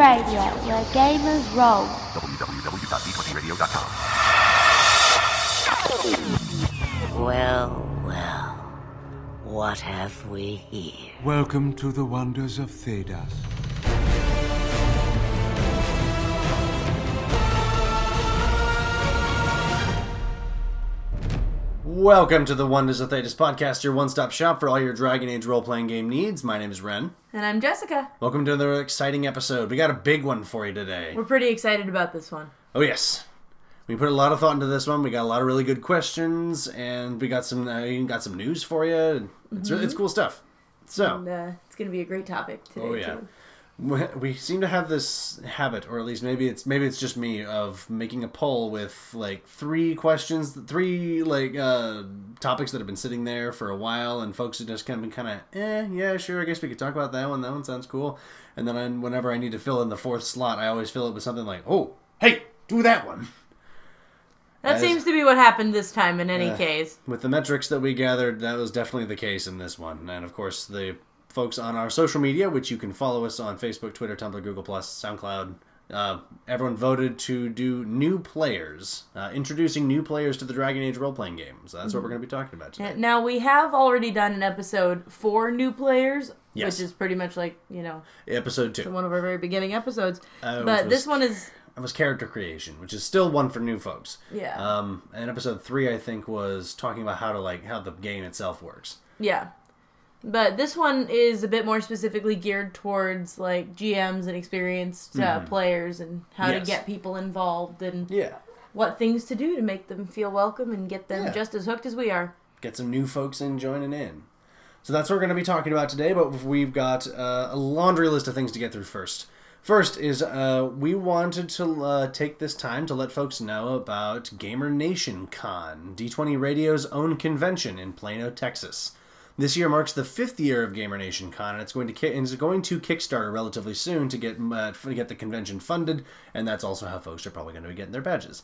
Radio, where gamers roll. www.d20radio.com. Well, well, what have we here? Welcome to the wonders of Thedas. Welcome to the Wonders of Thedas podcast, your one-stop shop for all your Dragon Age role-playing game needs. My name is Ren. And I'm Jessica. Welcome to another exciting episode. We got a big one for you today. We're pretty excited about this one. Oh yes, we put a lot of thought into this one. We got a lot of really good questions, and we got some uh, got some news for you. It's mm-hmm. it's cool stuff. So and, uh, it's going to be a great topic today. Oh yeah. Too we seem to have this habit or at least maybe it's maybe it's just me of making a poll with like three questions three like uh topics that have been sitting there for a while and folks have just kind of been kind of eh yeah sure i guess we could talk about that one that one sounds cool. And then I, whenever i need to fill in the fourth slot i always fill it with something like oh hey do that one. That seems to be what happened this time in any uh, case. With the metrics that we gathered that was definitely the case in this one. And of course the folks on our social media, which you can follow us on Facebook, Twitter, Tumblr, Google Plus, SoundCloud. Uh, everyone voted to do new players, uh, introducing new players to the Dragon Age role playing game. So that's mm-hmm. what we're going to be talking about today. Now we have already done an episode for new players, yes. which is pretty much like you know episode two, one of our very beginning episodes. Uh, but was, this one is it was character creation, which is still one for new folks. Yeah. Um, and episode three, I think, was talking about how to like how the game itself works. Yeah. But this one is a bit more specifically geared towards like GMs and experienced uh, mm-hmm. players and how yes. to get people involved and yeah. what things to do to make them feel welcome and get them yeah. just as hooked as we are. Get some new folks in joining in. So that's what we're going to be talking about today, but we've got uh, a laundry list of things to get through first. First is uh, we wanted to uh, take this time to let folks know about Gamer Nation Con, D20 Radio's own convention in Plano, Texas. This year marks the fifth year of Gamer Nation Con, and it's going to ki- and it's going to Kickstarter relatively soon to get uh, to get the convention funded, and that's also how folks are probably going to be getting their badges.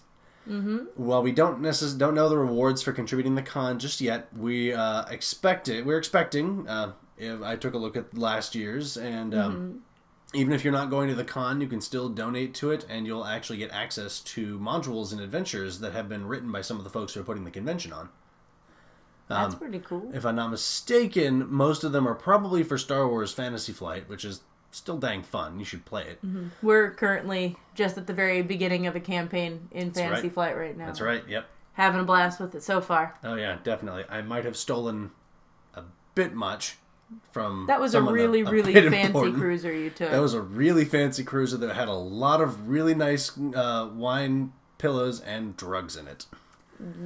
Mm-hmm. While we don't necess- don't know the rewards for contributing the con just yet, we uh, expect it. We're expecting. Uh, I took a look at last year's, and um, mm-hmm. even if you're not going to the con, you can still donate to it, and you'll actually get access to modules and adventures that have been written by some of the folks who are putting the convention on. That's um, pretty cool. If I'm not mistaken, most of them are probably for Star Wars Fantasy Flight, which is still dang fun. You should play it. Mm-hmm. We're currently just at the very beginning of a campaign in That's Fantasy right. Flight right now. That's right. Yep. Having a blast with it so far. Oh yeah, definitely. I might have stolen a bit much from that was a really a, a really fancy important. cruiser you took. That was a really fancy cruiser that had a lot of really nice uh, wine pillows and drugs in it.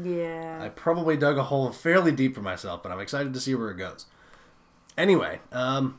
Yeah. I probably dug a hole fairly deep for myself, but I'm excited to see where it goes. Anyway, um,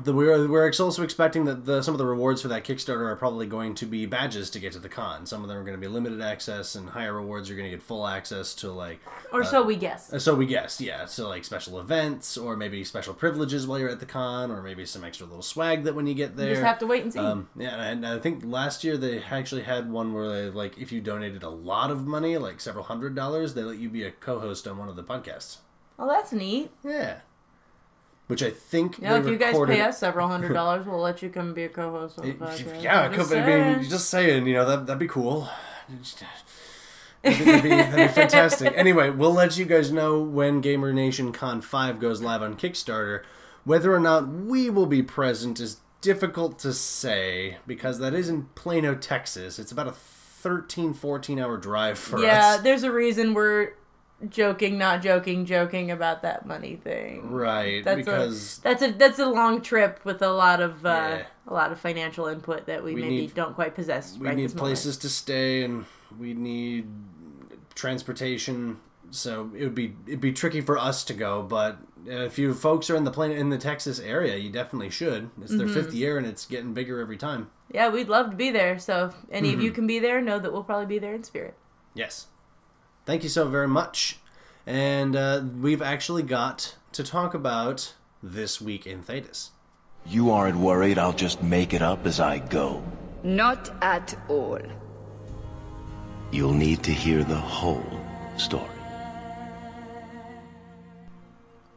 the, we're we're also expecting that the, some of the rewards for that Kickstarter are probably going to be badges to get to the con. Some of them are going to be limited access, and higher rewards are going to get full access to like. Or uh, so we guess. Uh, so we guess, yeah. So like special events, or maybe special privileges while you're at the con, or maybe some extra little swag that when you get there. You just have to wait and see. Um, yeah, and I think last year they actually had one where they like if you donated a lot of money, like several hundred dollars, they let you be a co-host on one of the podcasts. Oh, that's neat. Yeah which I think. Yeah, if you guys pay us several hundred dollars, we'll let you come be a co-host on the podcast. Yeah, just I mean, just saying, you know, that that'd be cool. Uh, that'd be, that'd, be, that'd be fantastic. anyway, we'll let you guys know when Gamer Nation Con 5 goes live on Kickstarter. Whether or not we will be present is difficult to say because that is in Plano, Texas. It's about a 13, 14 hour drive for yeah, us. Yeah, there's a reason we're joking, not joking, joking about that money thing. Right. That's because a, that's a that's a long trip with a lot of uh, yeah. a lot of financial input that we, we maybe need, don't quite possess. We right need places to stay, and we need transportation. So it would be it'd be tricky for us to go, but if you folks are in the plane in the Texas area, you definitely should. It's their mm-hmm. fifth year, and it's getting bigger every time. Yeah, we'd love to be there. So if any mm-hmm. of you mm-hmm. can be there, know that we'll probably be there in spirit. Yes thank you so very much. And uh, we've actually got to talk about this week in Thedas. You aren't worried I'll just make it up as I go? Not at all. You'll need to hear the whole story.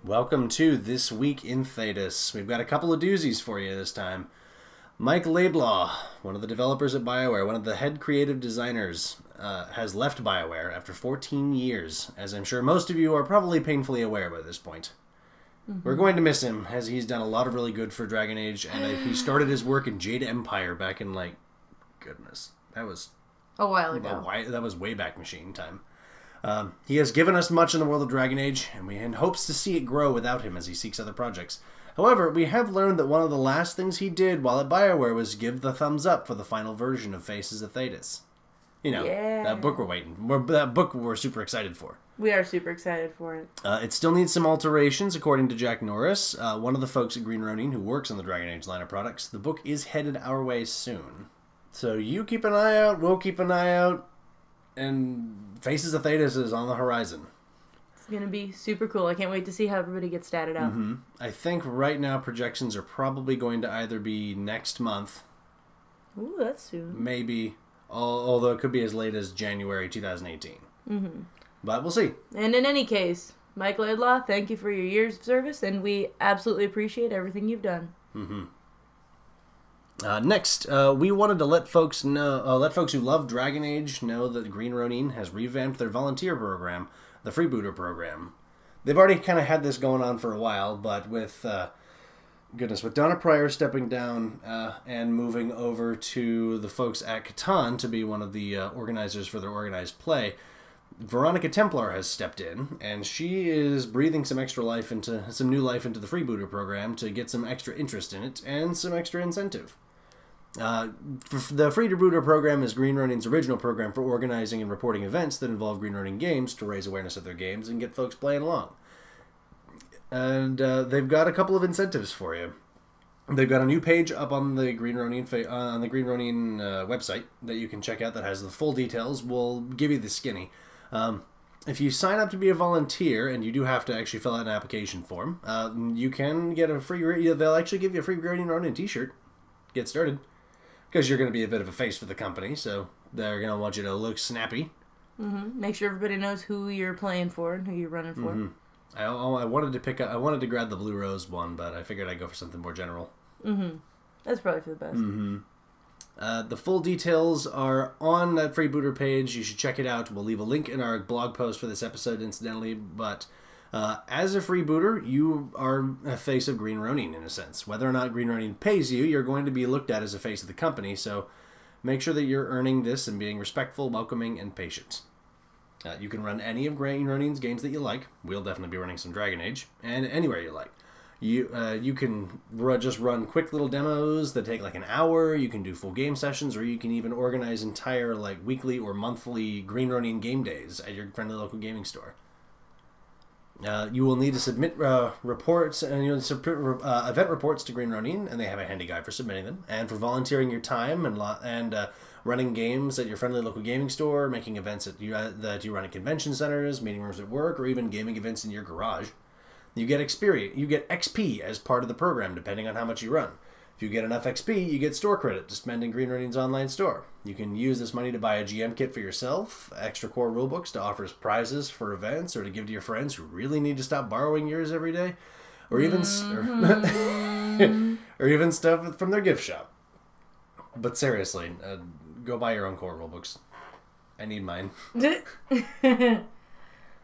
Welcome to This Week in Thedas. We've got a couple of doozies for you this time. Mike Laidlaw, one of the developers at BioWare, one of the head creative designers, uh, has left BioWare after 14 years, as I'm sure most of you are probably painfully aware by this point. We're going to miss him, as he's done a lot of really good for Dragon Age, and uh, he started his work in Jade Empire back in, like, goodness, that was A while ago. that was way back machine time. Um, he has given us much in the world of Dragon Age, and we and hopes to see it grow without him as he seeks other projects. However, we have learned that one of the last things he did while at Bioware was give the thumbs up for the final version of Faces of Thedas. You know, Yeah. that book we're waiting. We're, that book we're super excited for. We are super excited for it. Uh, it still needs some alterations, according to Jack Norris, uh, one of the folks at Green Ronin who works on the Dragon Age line of products. The book is headed our way soon. So you keep an eye out, we'll keep an eye out, and Faces of Thedas is on the horizon. It's gonna be super cool. I can't wait to see how everybody gets statted out. I think right now projections are probably going to either be next month, Ooh, that's soon. maybe, although it could be as late as January 2018. Mm-hmm. But we'll see. And in any case, Mike Laidlaw, thank you for your years of service, and we absolutely appreciate everything you've done. Uh, next, uh, we wanted to let folks know, uh, let folks who love Dragon Age know that Green Ronin has revamped their volunteer program, the Freebooter program. They've already kind of had this going on for a while, but with uh, goodness, with Donna Pryor stepping down uh, and moving over to the folks at Catan to be one of the uh, organizers for their organized play, Veronica Templar has stepped in, and she is breathing some extra life into some new life into the Freebooter program to get some extra interest in it and some extra incentive. Uh, the Freebooter program is Green Ronin's original program for organizing and reporting events that involve Green Running games to raise awareness of their games and get folks playing along. And uh, they've got a couple of incentives for you. They've got a new page up on the Green Ronin fa- uh, on the Green Ronin uh, website that you can check out that has the full details. We'll give you the skinny. Um, if you sign up to be a volunteer, and you do have to actually fill out an application form, uh, you can get a free. They'll actually give you a free Green Ronin T-shirt. Get started, because you're going to be a bit of a face for the company, so they're going to want you to look snappy. Make sure everybody knows who you're playing for and who you're running for. I, I wanted to pick up. I wanted to grab the Blue Rose one, but I figured I'd go for something more general. That's probably for the best. Uh, the full details are on that freebooter page. You should check it out. We'll leave a link in our blog post for this episode, incidentally. But uh, as a freebooter, you are a face of Green Ronin in a sense. Whether or not Green Ronin pays you, you're going to be looked at as a face of the company. So make sure that you're earning this and being respectful, welcoming, and patient. Uh, you can run any of Green Ronin's games that you like. We'll definitely be running some Dragon Age, and anywhere you like. You uh, you can ru- just run quick little demos that take like an hour. You can do full game sessions, or you can even organize entire like weekly or monthly Green Ronin game days at your friendly local gaming store. Uh, you will need to submit uh, reports and you know, uh, event reports to Green Ronin, and they have a handy guide for submitting them, and for volunteering your time and lo- and uh, running games at your friendly local gaming store, making events at you uh, that you run at convention centers, meeting rooms at work, or even gaming events in your garage. You get experience. You get XP as part of the program, depending on how much you run. If you get enough XP, you get store credit to spend in Green Ronin's online store. You can use this money to buy a GM kit for yourself, extra core rulebooks to offer as prizes for events, or to give to your friends who really need to stop borrowing yours every day, or even s or, or even stuff from their gift shop. But seriously, uh, go buy your own core rulebooks. I need mine.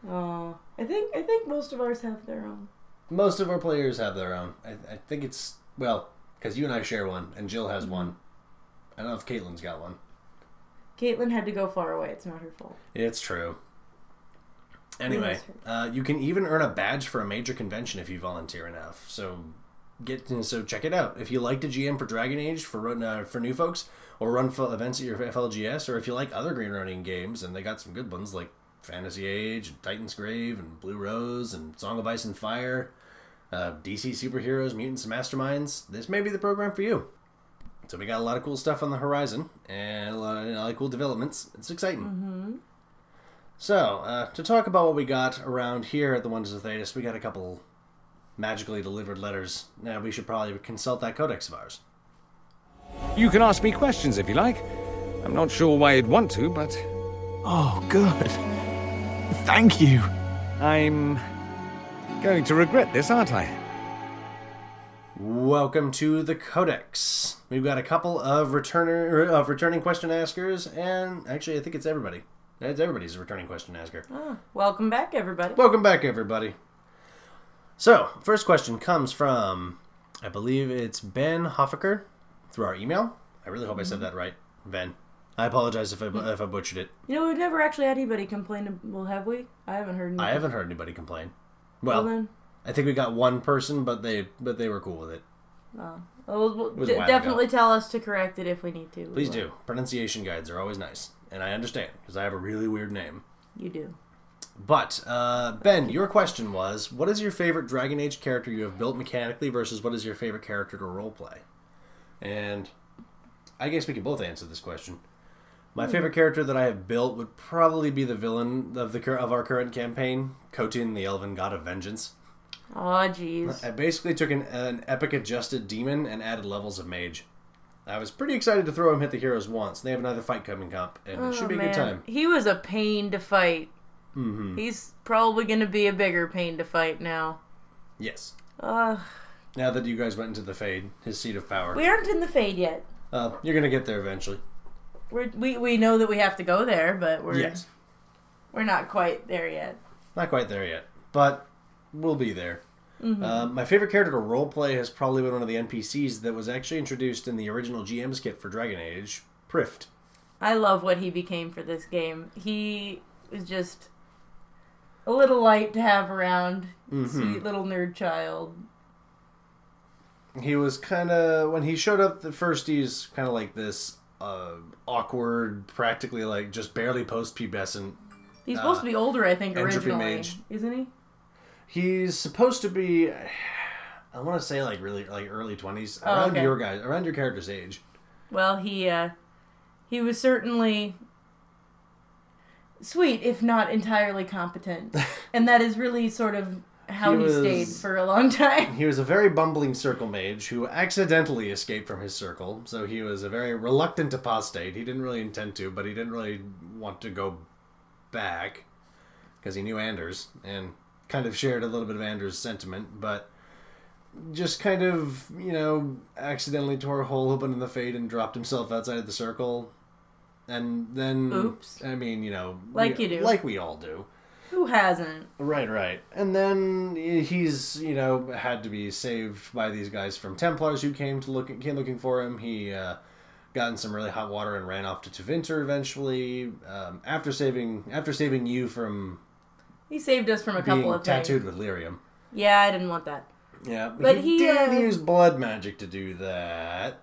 oh, I think I think most of ours have their own. Most of our players have their own. I, I think it's well because you and I share one, and Jill has one. I don't know if Caitlin's got one. Caitlin had to go far away. It's not her fault. It's true. Anyway, uh, you can even earn a badge for a major convention if you volunteer enough. So get so check it out. If you like to GM for Dragon Age for uh, for new folks, or run for events at your FLGS, or if you like other Green Ronin games, and they got some good ones like Fantasy Age, and Titan's Grave, and Blue Rose, and Song of Ice and Fire, uh, DC superheroes, mutants, and masterminds. This may be the program for you. So we got a lot of cool stuff on the horizon and a lot of, a lot of cool developments. It's exciting. So, uh, to talk about what we got around here at the Wonders of Thedas, we got a couple magically delivered letters. Now, we should probably consult that codex of ours. You can ask me questions if you like. I'm not sure why you'd want to, but Oh, good. Thank you. I'm going to regret this, aren't I? welcome to the Codex. We've got a couple of returner uh, of returning question askers, and actually, I think it's everybody. It's everybody's a returning question asker. Oh, welcome back, everybody. Welcome back, everybody. So, first question comes from, I believe it's Ben Hoffaker through our email. I really hope I said that right, Ben. I apologize if I if I butchered it. You know, we've never actually had anybody complain. Well, have we? I haven't heard. Anything. I haven't heard anybody complain. Well, Well, then, I think we got one person, but they but they were cool with it. oh, well, a d- definitely tell us to correct it if we need to. Please Well, do. Pronunciation guides are always nice, and I understand because I have a really weird name. You do. But uh, Ben, your question was, what is your favorite Dragon Age character you have built mechanically versus what is your favorite character to roleplay? And I guess we can both answer this question. My favorite character that I have built would probably be the villain of the of our current campaign, Kotin, the Elven God of Vengeance. Oh, jeez. I basically took an, an epic adjusted demon and added levels of mage. I was pretty excited to throw him hit the heroes once. They have another fight coming up, and it should be a good time. He was a pain to fight. Mm-hmm. He's probably going to be a bigger pain to fight now. Yes. Uh, Now that you guys went into the Fade, his seat of power, we aren't in the fade yet. uh, you're gonna get there eventually. We're, we we know that we have to go there, but we're Yes. we're not quite there yet. Not quite there yet, but we'll be there. Uh, my favorite character to roleplay has probably been one of the NPCs that was actually introduced in the original GM's kit for Dragon Age, Prift. I love what he became for this game. He was just a little light to have around. Mm-hmm. Sweet little nerd child. He was kind of when he showed up the first. He's kind of like this uh, awkward, practically like just barely post pubescent. He's supposed to be older, I think, originally, mage. isn't he? He's supposed to be. I want to say like really like early twenties, Oh, around okay. your guys, around your character's age. Well, he uh, he was certainly sweet, if not entirely competent, and that is really sort of how He he, was- stayed for a long time. He was a very bumbling circle mage who accidentally escaped from his circle, so he was a very reluctant apostate. He didn't really intend to, but he didn't really want to go back because he knew Anders and kind of shared a little bit of Anders' sentiment, but just kind of, you know, accidentally tore a hole open in the fade and dropped himself outside of the circle. And then, Oops. I mean, you know, Like we- you do. like we all do. Who hasn't? Right, right. And then he's, you know, had to be saved by these guys from Templars who came to look came looking for him. He uh, got in some really hot water and ran off to Tevinter eventually. Um, after saving after saving you from He saved us from a couple of tattooed things. with lyrium. Yeah, I didn't want that. Yeah, But he, he, did uh, use blood magic to do that.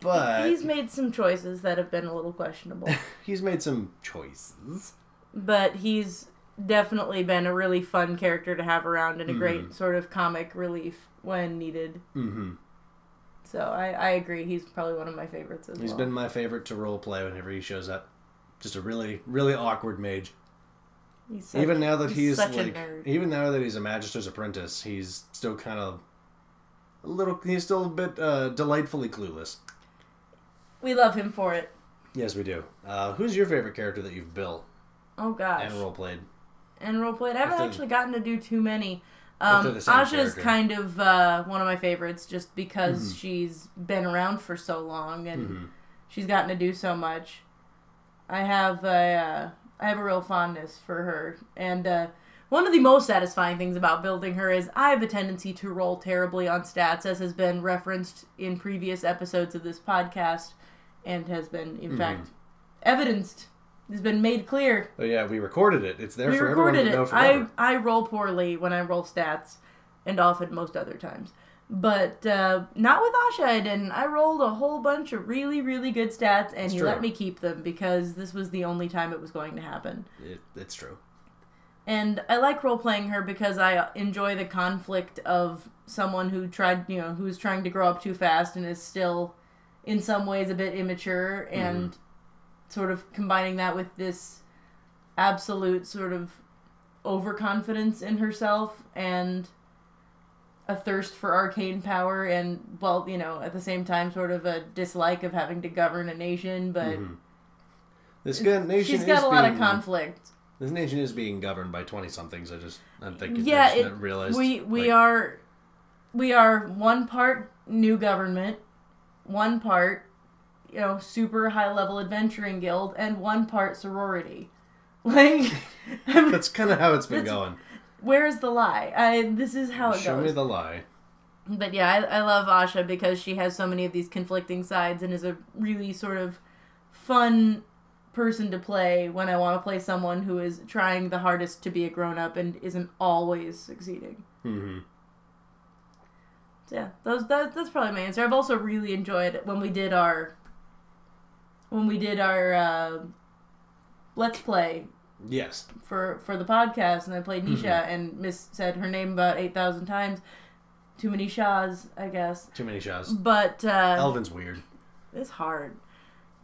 But He's made some choices that have been a little questionable, he's made some choices. but he's definitely been a really fun character to have around and a Mm-hmm. great sort of comic relief when needed. hmm So I, I agree. He's probably one of my favorites as He's well. been my favorite to role play whenever he shows up. Just a really, really awkward mage. He's such- even now that he's, such a like nerd. even now that he's a magister's apprentice he's still kind of a little he's still a bit uh, delightfully clueless we love him for it. yes we do uh, who's your favorite character that you've built Oh gosh. and role played and roleplayed. I haven't actually gotten to do too many. Um, Asha's character. kind of uh, one of my favorites just because Mm-hmm. she's been around for so long and she's gotten to do so much. I have a uh, I have a real fondness for her, and uh, one of the most satisfying things about building her is I have a tendency to roll terribly on stats, as has been referenced in previous episodes of this podcast, and has been Mm-hmm. in fact evidenced. Has been made clear oh yeah we recorded it it's there we for everyone recorded to know it. forever. I I roll poorly when I roll stats, and often most other times. But uh, not with Asha, I didn't. I rolled a whole bunch of really, really good stats, and he true. let me keep them because this was the only time it was going to happen. It, it's true And I like role playing her because I enjoy the conflict of someone who tried, you know, who's trying to grow up too fast and is still, in some ways, a bit immature, and sort of combining that with this absolute sort of overconfidence in herself and a thirst for arcane power, and well, you know, at the same time, sort of a dislike of having to govern a nation, but. Mm-hmm. this good nation She's got a lot of conflict. this nation is being governed by 20 somethings i just i think yeah, it, realized we we like, are we are one part new government, one part, you know, super high level adventuring guild, and one part sorority. Like, That's kind of how it's been going. where's the lie? I this is how it Show goes. Show me the lie. But yeah, I, I love Asha because she has so many of these conflicting sides and is a really sort of fun person to play when I want to play someone who is trying the hardest to be a grown up and isn't always succeeding. hmm So yeah, those that, that's probably my answer. I've also really enjoyed when we did our when we did our uh, let's play Yes. for for the podcast, and I played Nisha and Miss said her name about eight thousand times. Too many Shahs, I guess. Too many shows. But uh, Elvin's weird. It's hard.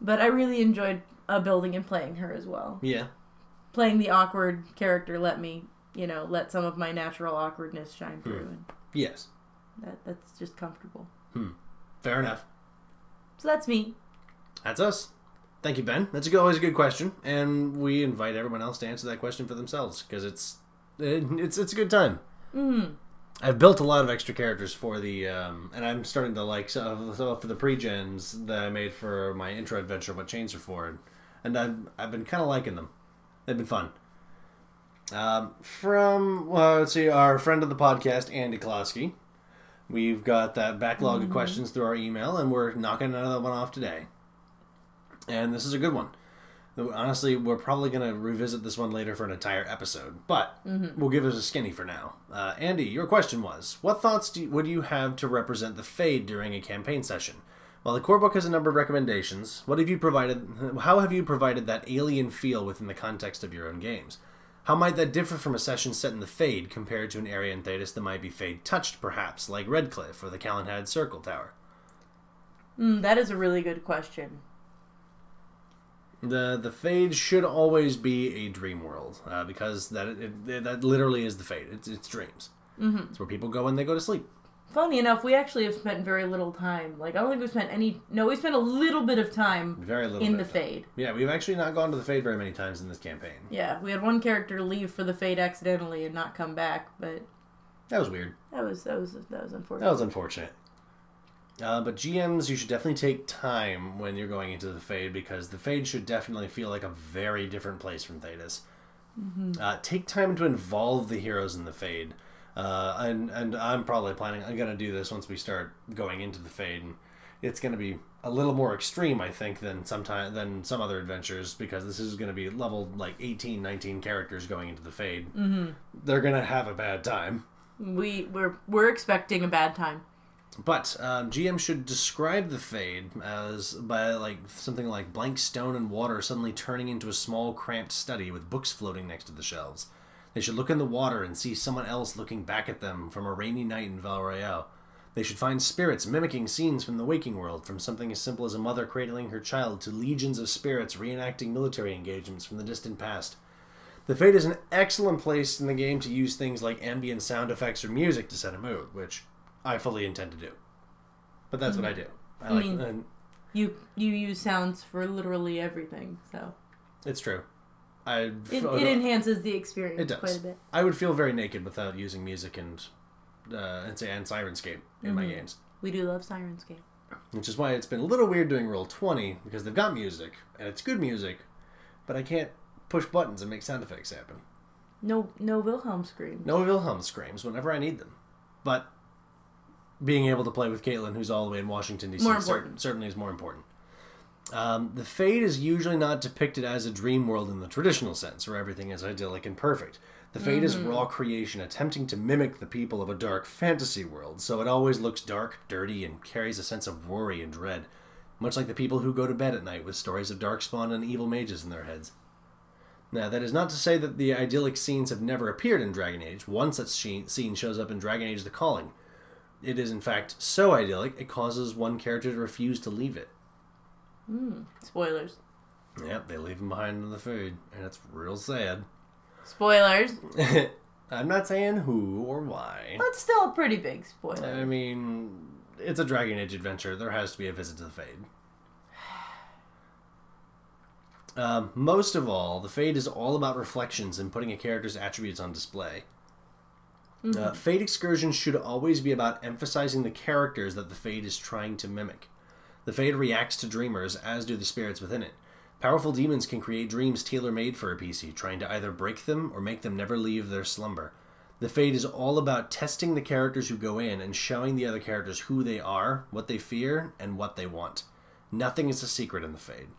But I really enjoyed uh, building and playing her as well. Yeah. Playing the awkward character let me, you know, let some of my natural awkwardness shine through. And Yes. that, that's just comfortable. Hmm. Fair enough. So that's me. That's us. Thank you, Ben. That's a good, always a good question, and we invite everyone else to answer that question for themselves because it's it, it's it's a good time. Mm. I've built a lot of extra characters for the, um, and I'm starting to like so, so for the pre-gens that I made for my intro adventure, what chains are for, and I've I've been kind of liking them. They've been fun. Um, from well, let's see, our friend of the podcast, Andy Klosky. We've got that backlog of questions through our email, and we're knocking another one off today. And this is a good one. Honestly, we're probably going to revisit this one later for an entire episode, but we'll give it a skinny for now. Uh, Andy, your question was What thoughts do you, would you have to represent the Fade during a campaign session? While the core book has a number of recommendations, what have you provided? How have you provided that alien feel within the context of your own games? How might that differ from a session set in the Fade compared to an area in Thedas that might be Fade touched, perhaps, like Redcliffe or the Calenhad Circle Tower? Mm, that is a really good question. The the Fade should always be a dream world uh, because that it, that literally is the Fade. It's, it's dreams. Mm-hmm. It's where people go when they go to sleep. Funny enough, we actually have spent very little time. Like, I don't think we spent any. No, we spent a little bit of time Very little in the. Fade. Yeah, we've actually not gone to the Fade very many times in this campaign. Yeah, we had one character leave for the Fade accidentally and not come back, but That was weird. that was that was that was unfortunate. That was unfortunate. Uh, but GMs, you should definitely take time when you're going into the Fade because the Fade should definitely feel like a very different place from Thedas. Uh, take time to involve the heroes in the Fade. Uh, and, and I'm probably planning, I'm going to do this once we start going into the Fade. And it's going to be a little more extreme, I think, than sometime than some other adventures because this is going to be level like 18, 19 characters going into the Fade. Mm-hmm. They're going to have a bad time. We we're we're expecting a bad time. But um, GM should describe the fade as by like something like blank stone and water suddenly turning into a small, cramped study with books floating next to the shelves. They should look in the water and see someone else looking back at them from a rainy night in Val Royeaux. They should find spirits mimicking scenes from the waking world, from something as simple as a mother cradling her child to legions of spirits reenacting military engagements from the distant past. The Fade is an excellent place in the game to use things like ambient sound effects or music to set a mood, which I fully intend to do. But that's what I do. I like, mean- and You you use sounds for literally everything, so it's true. I it, it enhances the experience It does. quite a bit. I would feel very naked without using music and uh, and say and Syrinscape in my games, We do love Syrinscape. which is why it's been a little weird doing Roll Twenty because they've got music and it's good music, but I can't push buttons and make sound effects happen. No no Wilhelm scream. No Wilhelm screams whenever I need them, but being able to play with Caitlin, who's all the way in Washington D.C., More cer- important. certainly is more important. Um, the Fade is usually not depicted as a dream world in the traditional sense, where everything is idyllic and perfect. The Fade is raw creation, attempting to mimic the people of a dark fantasy world, so it always looks dark, dirty, and carries a sense of worry and dread, much like the people who go to bed at night with stories of darkspawn and evil mages in their heads. Now, that is not to say that the idyllic scenes have never appeared in Dragon Age. One such scene shows up in Dragon Age The Calling. It is, in fact, so idyllic it causes one character to refuse to leave it. Spoilers. Yep, they leave him behind in the food, and it's real sad. Spoilers. I'm not saying who or why. That's still a pretty big spoiler. I mean, it's a Dragon Age adventure. There has to be a visit to the Fade. Um, most of all, the Fade is all about reflections and putting a character's attributes on display. Uh, Fade excursions should always be about emphasizing the characters that the Fade is trying to mimic. The Fade reacts to dreamers, as do the spirits within it. Powerful demons can create dreams tailor made for a PC, trying to either break them or make them never leave their slumber. The Fade is all about testing the characters who go in and showing the other characters who they are, what they fear, and what they want. Nothing is a secret in the Fade.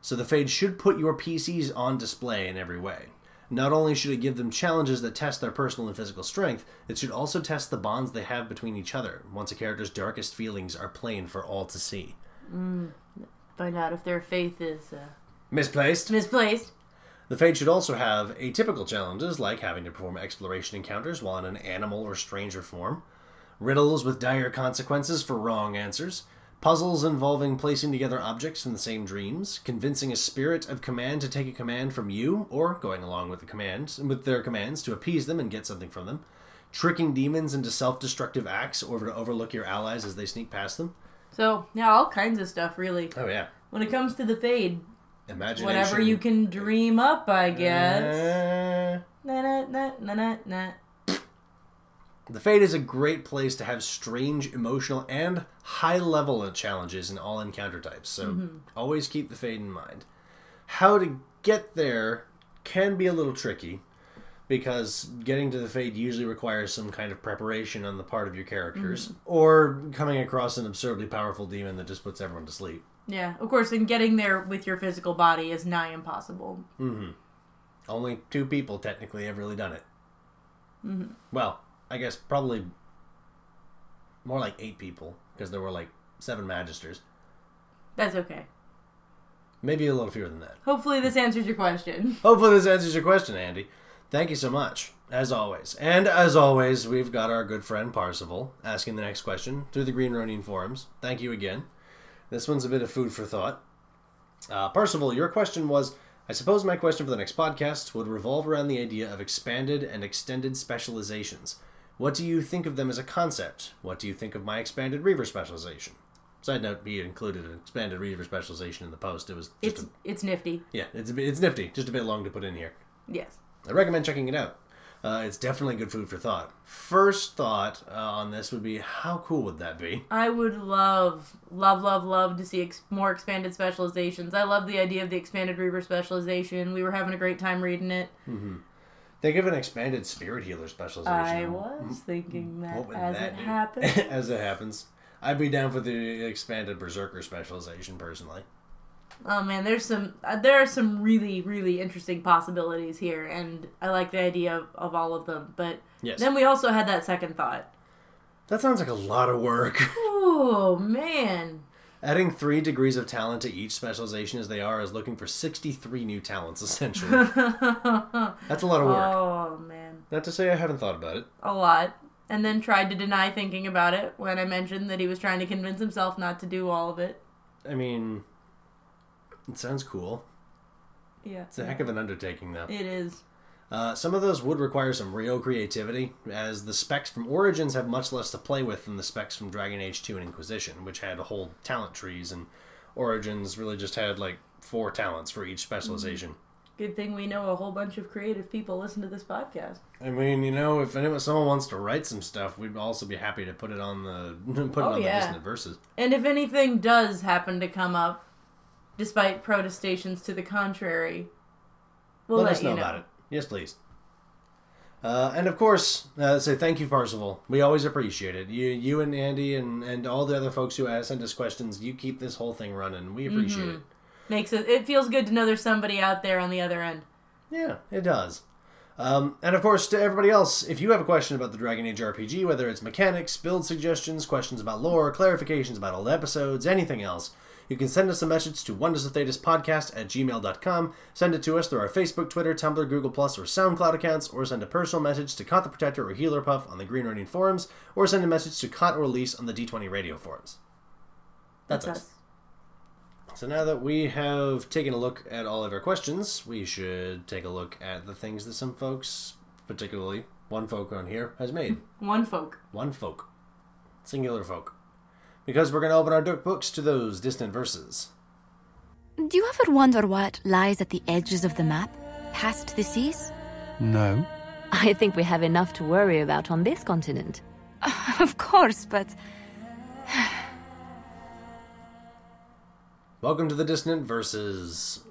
So the Fade should put your PCs on display in every way. Not only should it give them challenges that test their personal and physical strength, it should also test the bonds they have between each other once a character's darkest feelings are plain for all to see. Find out if their faith is uh, Misplaced? misplaced. The Fade should also have atypical challenges like having to perform exploration encounters while in an animal or stranger form, riddles with dire consequences for wrong answers, puzzles involving placing together objects in the same dreams, convincing a spirit of command to take a command from you, or going along with the commands with their commands to appease them and get something from them, tricking demons into self-destructive acts or to overlook your allies as they sneak past them. So yeah, all kinds of stuff really. Oh yeah, When it comes to the fade, imagination. whatever you can dream up, I guess. Uh, Na na na na na na. The Fade is a great place to have strange, emotional, and high level challenges in all encounter types, so mm-hmm. always keep the Fade in mind. How to get there can be a little tricky because getting to the Fade usually requires some kind of preparation on the part of your characters, mm-hmm. or coming across an absurdly powerful demon that just puts everyone to sleep. Yeah, of course, and getting there with your physical body is nigh impossible. Mm-hmm. Only two people technically have really done it. Well, I guess probably more like eight people because there were like seven magisters. That's okay. Maybe a little fewer than that. Hopefully, this answers your question. Hopefully, this answers your question, Andy. Thank you so much, as always. And as always, we've got our good friend Parsival asking the next question through the Green Ronin forums. Thank you again. This one's a bit of food for thought. Uh, Parsival, your question was I suppose my question for the next podcast would revolve around the idea of expanded and extended specializations. What do you think of them as a concept? What do you think of my expanded Reaver specialization? Side note, he included an expanded Reaver specialization in the post. It was just It's a, it's nifty. yeah, it's a bit, it's nifty, just a bit long to put in here. Yes. I recommend checking it out. Uh, it's definitely good food for thought. First thought uh, on this would be how cool would that be? I would love, love, love, love to see ex- more expanded specializations. I love the idea of the expanded Reaver specialization. We were having a great time reading it. Think of an expanded spirit healer specialization. I was thinking that What would as that it do? happened. As it happens, I'd be down for the expanded berserker specialization personally. Oh man, there's some uh, there are some really really interesting possibilities here, and I like the idea of, of all of them. But Yes. then we also had that second thought. That sounds like a lot of work. Oh man, Adding three degrees of talent to each specialization as they are is looking for 63 new talents, essentially. That's a lot of work. oh man, Not to say I haven't thought about it. a lot. And then tried to deny thinking about it when I mentioned that he was trying to convince himself not to do all of it. I mean, it sounds cool. Yeah, It's a heck of an undertaking, though. it is. Uh, some of those would require some real creativity, as the specs from Origins have much less to play with than the specs from Dragon Age 2 and Inquisition, which had whole talent trees, and Origins really just had like four talents for each specialization. Good thing we know a whole bunch of creative people listen to this podcast. I mean, you know, if anyone, someone wants to write some stuff, we'd also be happy to put it on the put it Oh, on yeah. the Distant Verses. And if anything does happen to come up, despite protestations to the contrary, we'll Let, let, us know, you know. about it. Yes, please. Uh, and of course, uh, say thank you, Parsival. We always appreciate it. You, you and Andy, and, and all the other folks who ask, send us questions. You keep this whole thing running. We appreciate Mm-hmm. it. Makes it it feels good to know there's somebody out there on the other end. Yeah, it does. Um, and of course, to everybody else, if you have a question about the Dragon Age RPG, whether it's mechanics, build suggestions, questions about lore, clarifications about old episodes, anything else, you can send us a message to Wonders of Thedas podcast at gmail.com. Send it to us through our Facebook, Twitter, Tumblr, Google Plus, or SoundCloud accounts, or send a personal message to Kot the Protector or Healerpuff on the Green Ronin forums, or send a message to Kot or Lisse on the D20 radio forums. That's, us. So now that we have taken a look at all of our questions, we should take a look at the things that some folks, particularly one folk on here, has made. One folk. one folk. Singular folk. Because we're going to open our dirt books to those distant verses. Do you ever wonder what lies at the edges of the map, past the seas? No. I think we have enough to worry about on this continent. Of course, but Welcome to the Distant Verses.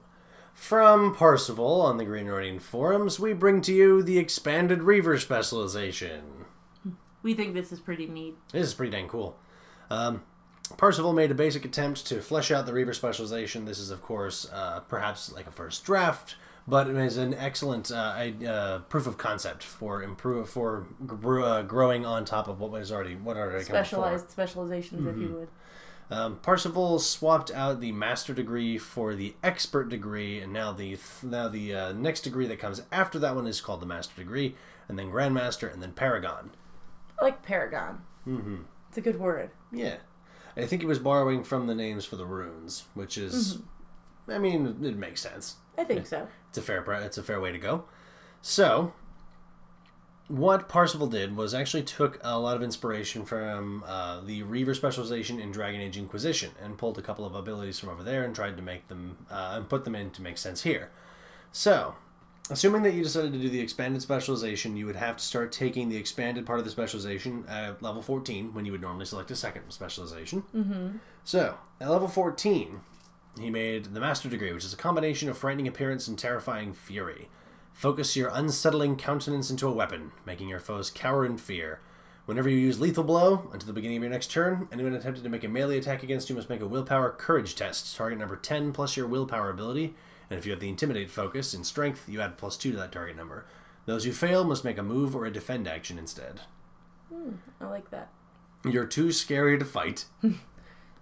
From Parsival on the Green Ronin forums, we bring to you the expanded Reaver specialization. We think this is pretty neat. This is pretty dang cool. Um, made a basic attempt to flesh out the Reaver specialization. This is, of course, uh, perhaps like a first draft, but it is an excellent uh, uh, proof of concept for improve for gr- uh, growing on top of what was already what already. Specialized specializations, if you Mhm. would. Um, swapped out the master degree for the expert degree, and now the now the uh, next degree that comes after that one is called the master degree, and then grandmaster, and then paragon. I like Paragon. Mm-hmm. It's a good word. Yeah, I think he was borrowing from the names for the runes, which is, I mean, it makes sense. I think so. It's a fair it's a fair way to go. So, what Parsifal did was actually took a lot of inspiration from uh, the Reaver specialization in Dragon Age Inquisition and pulled a couple of abilities from over there and tried to make them uh, and put them in to make sense here. So, assuming that you decided to do the expanded specialization, you would have to start taking the expanded part of the specialization at level 14 when you would normally select a second specialization. Mm-hmm. So, at level 14, he made the Master Degree, which is a combination of frightening appearance and terrifying fury. Focus your unsettling countenance into a weapon, making your foes cower in fear. Whenever you use Lethal Blow, until the beginning of your next turn, anyone attempting to make a melee attack against you must make a Willpower Courage test, target number 10 plus your Willpower ability, and if you have the Intimidate focus in Strength, you add plus 2 to that target number. Those who fail must make a move or a defend action instead. Hmm, I like that. You're too scary to fight.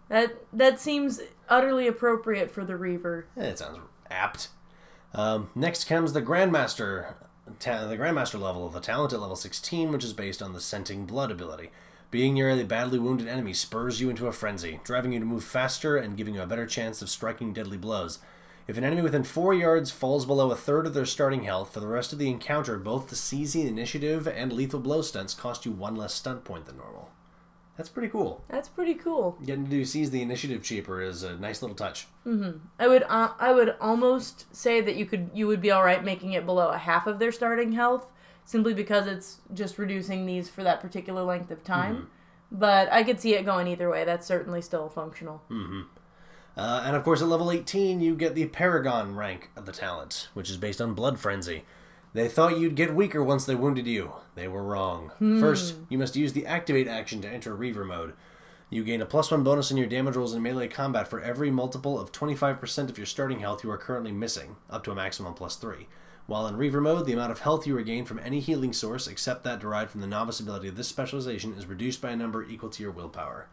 That that seems utterly appropriate for the Reaver. Eh, It sounds apt. Um, next comes the Grandmaster, ta- the Grandmaster level of the talent at level 16, which is based on the Scenting Blood ability. Being near a badly wounded enemy spurs you into a frenzy, driving you to move faster and giving you a better chance of striking deadly blows. If an enemy within four yards falls below a third of their starting health for the rest of the encounter, both the Seizy Initiative and Lethal Blow stunts cost you one less stunt point than normal. That's pretty cool. That's pretty cool. Getting to Seize the Initiative cheaper is a nice little touch. hmm I would uh, I would almost say that you could you would be all right making it below a half of their starting health, simply because it's just reducing these for that particular length of time. But I could see it going either way. That's certainly still functional. hmm Uh, and of course, at level 18, you get the Paragon rank of the talent, which is based on Blood Frenzy. They thought you'd get weaker once they wounded you. They were wrong. Hmm. First, you must use the Activate action to enter Reaver mode. You gain a plus one bonus in your damage rolls in melee combat for every multiple of 25% of your starting health you are currently missing, up to a maximum plus 3. While in Reaver mode, the amount of health you regain from any healing source except that derived from the novice ability of this specialization is reduced by a number equal to your willpower.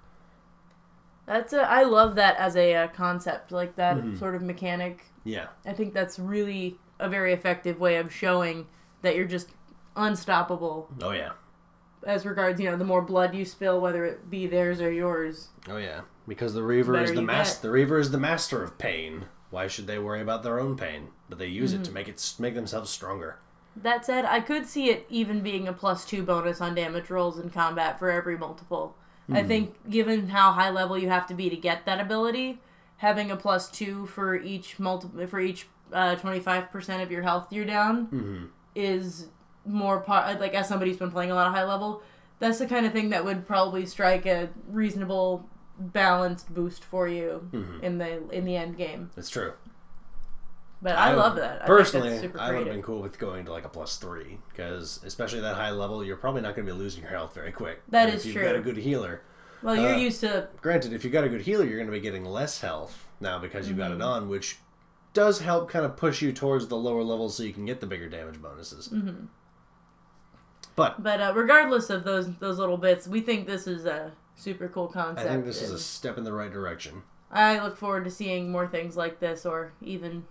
That's a I love that as a uh, concept like that Mhm. sort of mechanic. Yeah. I think that's really a very effective way of showing that you're just unstoppable Oh, yeah. as regards you know the more blood you spill, whether it be theirs or yours. Oh yeah, because the Reaver is the you mas- the Reaver is the master of pain. Why should they worry about their own pain? But they use it to make it make themselves stronger. That said, I could see it even being a plus two bonus on damage rolls in combat for every multiple. I Mhm. think, given how high level you have to be to get that ability, having a plus two for each multi for each twenty five percent of your health you're down Mhm. is more part like as somebody who's been playing a lot of high level. That's the kind of thing that would probably strike a reasonable balanced boost for you Mhm. in the in the end game. It's true. But I, love that. I personally, I would have been cool with going to like a plus three because, especially at that high level, you're probably not going to be losing your health very quick. That And is if you've got a good healer. Well, you're uh, used to Granted, if you've got a good healer, you're going to be getting less health now because you've got Mhm. it on, which does help kind of push you towards the lower levels so you can get the bigger damage bonuses. Mhm. But But uh, regardless of those those little bits, we think this is a super cool concept. I think this is a step in the right direction. I look forward to seeing more things like this, or even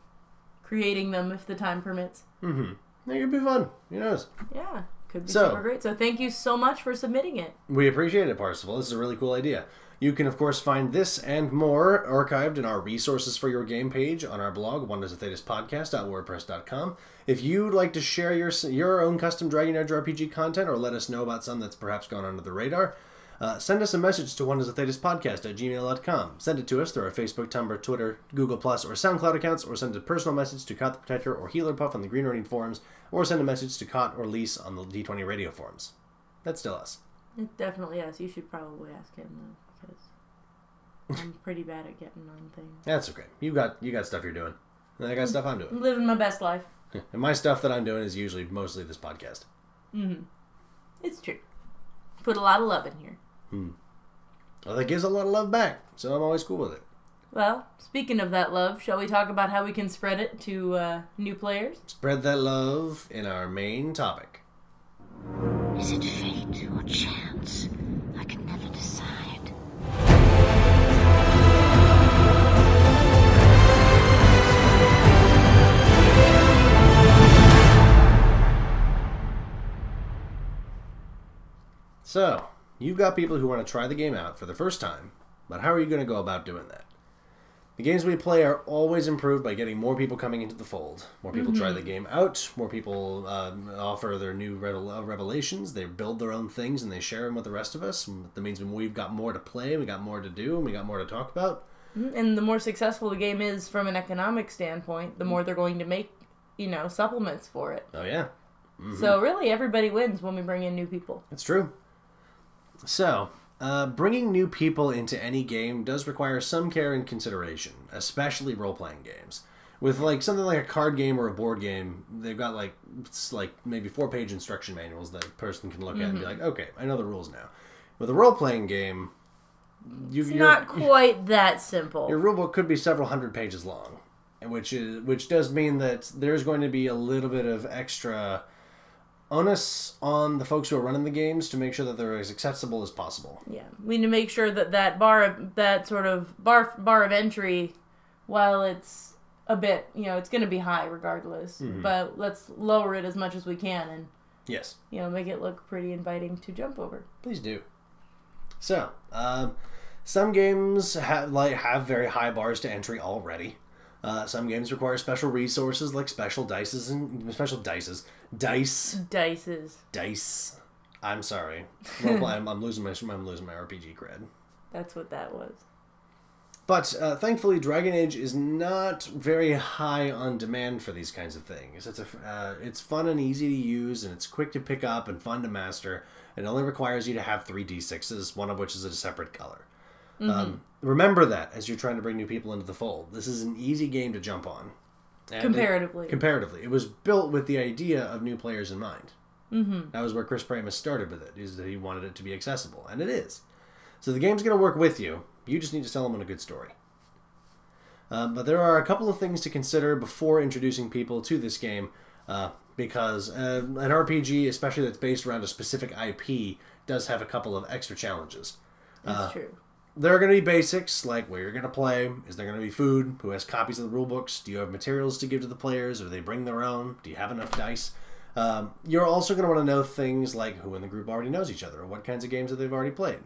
creating them if the time permits. Mm-hmm. It could be fun. Who knows? Yeah, could be So- super great. So thank you so much for submitting it. We appreciate it, Parsifal. This is a really cool idea. You can, of course, find this and more archived in our resources for your game page on our blog, Wonders of Thedas Podcast.wordpress.com. If you'd like to share your your own custom Dragon Age RPG content or let us know about some that's perhaps gone under the radar, Uh, send us a message to Wonders of Thedas podcast at gmail.com. Send it to us through our Facebook, Tumblr, Twitter, Google Plus, or SoundCloud accounts, or send a personal message to Kot the Protector or Healerpuff on the Green Ronin forums, or send a message to Kot or Lisse on the D20 radio forums. That's still us. It definitely is. You should probably ask him though, because I'm pretty bad at getting on things. That's okay. You got you got stuff you're doing. And I got stuff I'm doing. I'm living my best life. And my stuff that I'm doing is usually mostly this podcast. Mm-hmm. It's true. Put a lot of love in here. Well, that gives a lot of love back, so I'm always cool with it. Well, speaking of that love, shall we talk about how we can spread it to uh, new players? Spread that love in our main topic. Is it fate or chance? I can never decide. So, you've got people who want to try the game out for the first time, but how are you going to go about doing that? The games we play are always improved by getting more people coming into the fold. More people try mm-hmm. the game out. More people um, offer their new revelations. They build their own things and they share them with the rest of us. That means we've got more to play, we got more to do, and we got more to talk about. Mm-hmm. And the more successful the game is from an economic standpoint, the mm. more they're going to make, you know, supplements for it. Oh yeah, mm-hmm. So really, everybody wins when we bring in new people. It's true. So, uh, bringing new people into any game does require some care and consideration, especially role playing games. With like something like a card game or a board game, they've got like it's like maybe four page instruction manuals that a person can look at and be like, okay, I know the rules now. With a role playing game, you, It's not quite that simple. your rulebook could be several hundred pages long, which is which does mean that there's going to be a little bit of extra onus on the folks who are running the games to make sure that they're as accessible as possible. Yeah, we need to make sure that that bar, of, that sort of bar bar of entry, while it's a bit, you know, it's going to be high regardless. But let's lower it as much as we can, and Yes, you know, make it look pretty inviting to jump over. please do. So, um, some games have like have very high bars to entry already. Uh, some games require special resources like special dices and special dices, dice, Dices. dice. I'm sorry, Well, I'm, I'm losing my I'm losing my RPG cred. That's what that was. But uh, thankfully, Dragon Age is not very high on demand for these kinds of things. It's a, uh, it's fun and easy to use, and it's quick to pick up and fun to master. It only requires you to have three d6s, one of which is a separate color. Um, remember that as you're trying to bring new people into the fold. This is an easy game to jump on. And it- Comparatively. comparatively, it was built with the idea of new players in mind. Mm-hmm. That was where Chris Pramas started with it. Is that he wanted it to be accessible, and it is. So the game's going to work with you. You just need to tell them on a good story. Um, but there are a couple of things to consider before introducing people to this game, uh, because uh, an RPG, especially that's based around a specific IP, does have a couple of extra challenges. That's true. There are going to be basics like where you're going to play. Is there going to be food? Who has copies of the rule books? Do you have materials to give to the players, or do they bring their own? Do you have enough dice? Um, you're also going to want to know things like who in the group already knows each other, or what kinds of games that they've already played.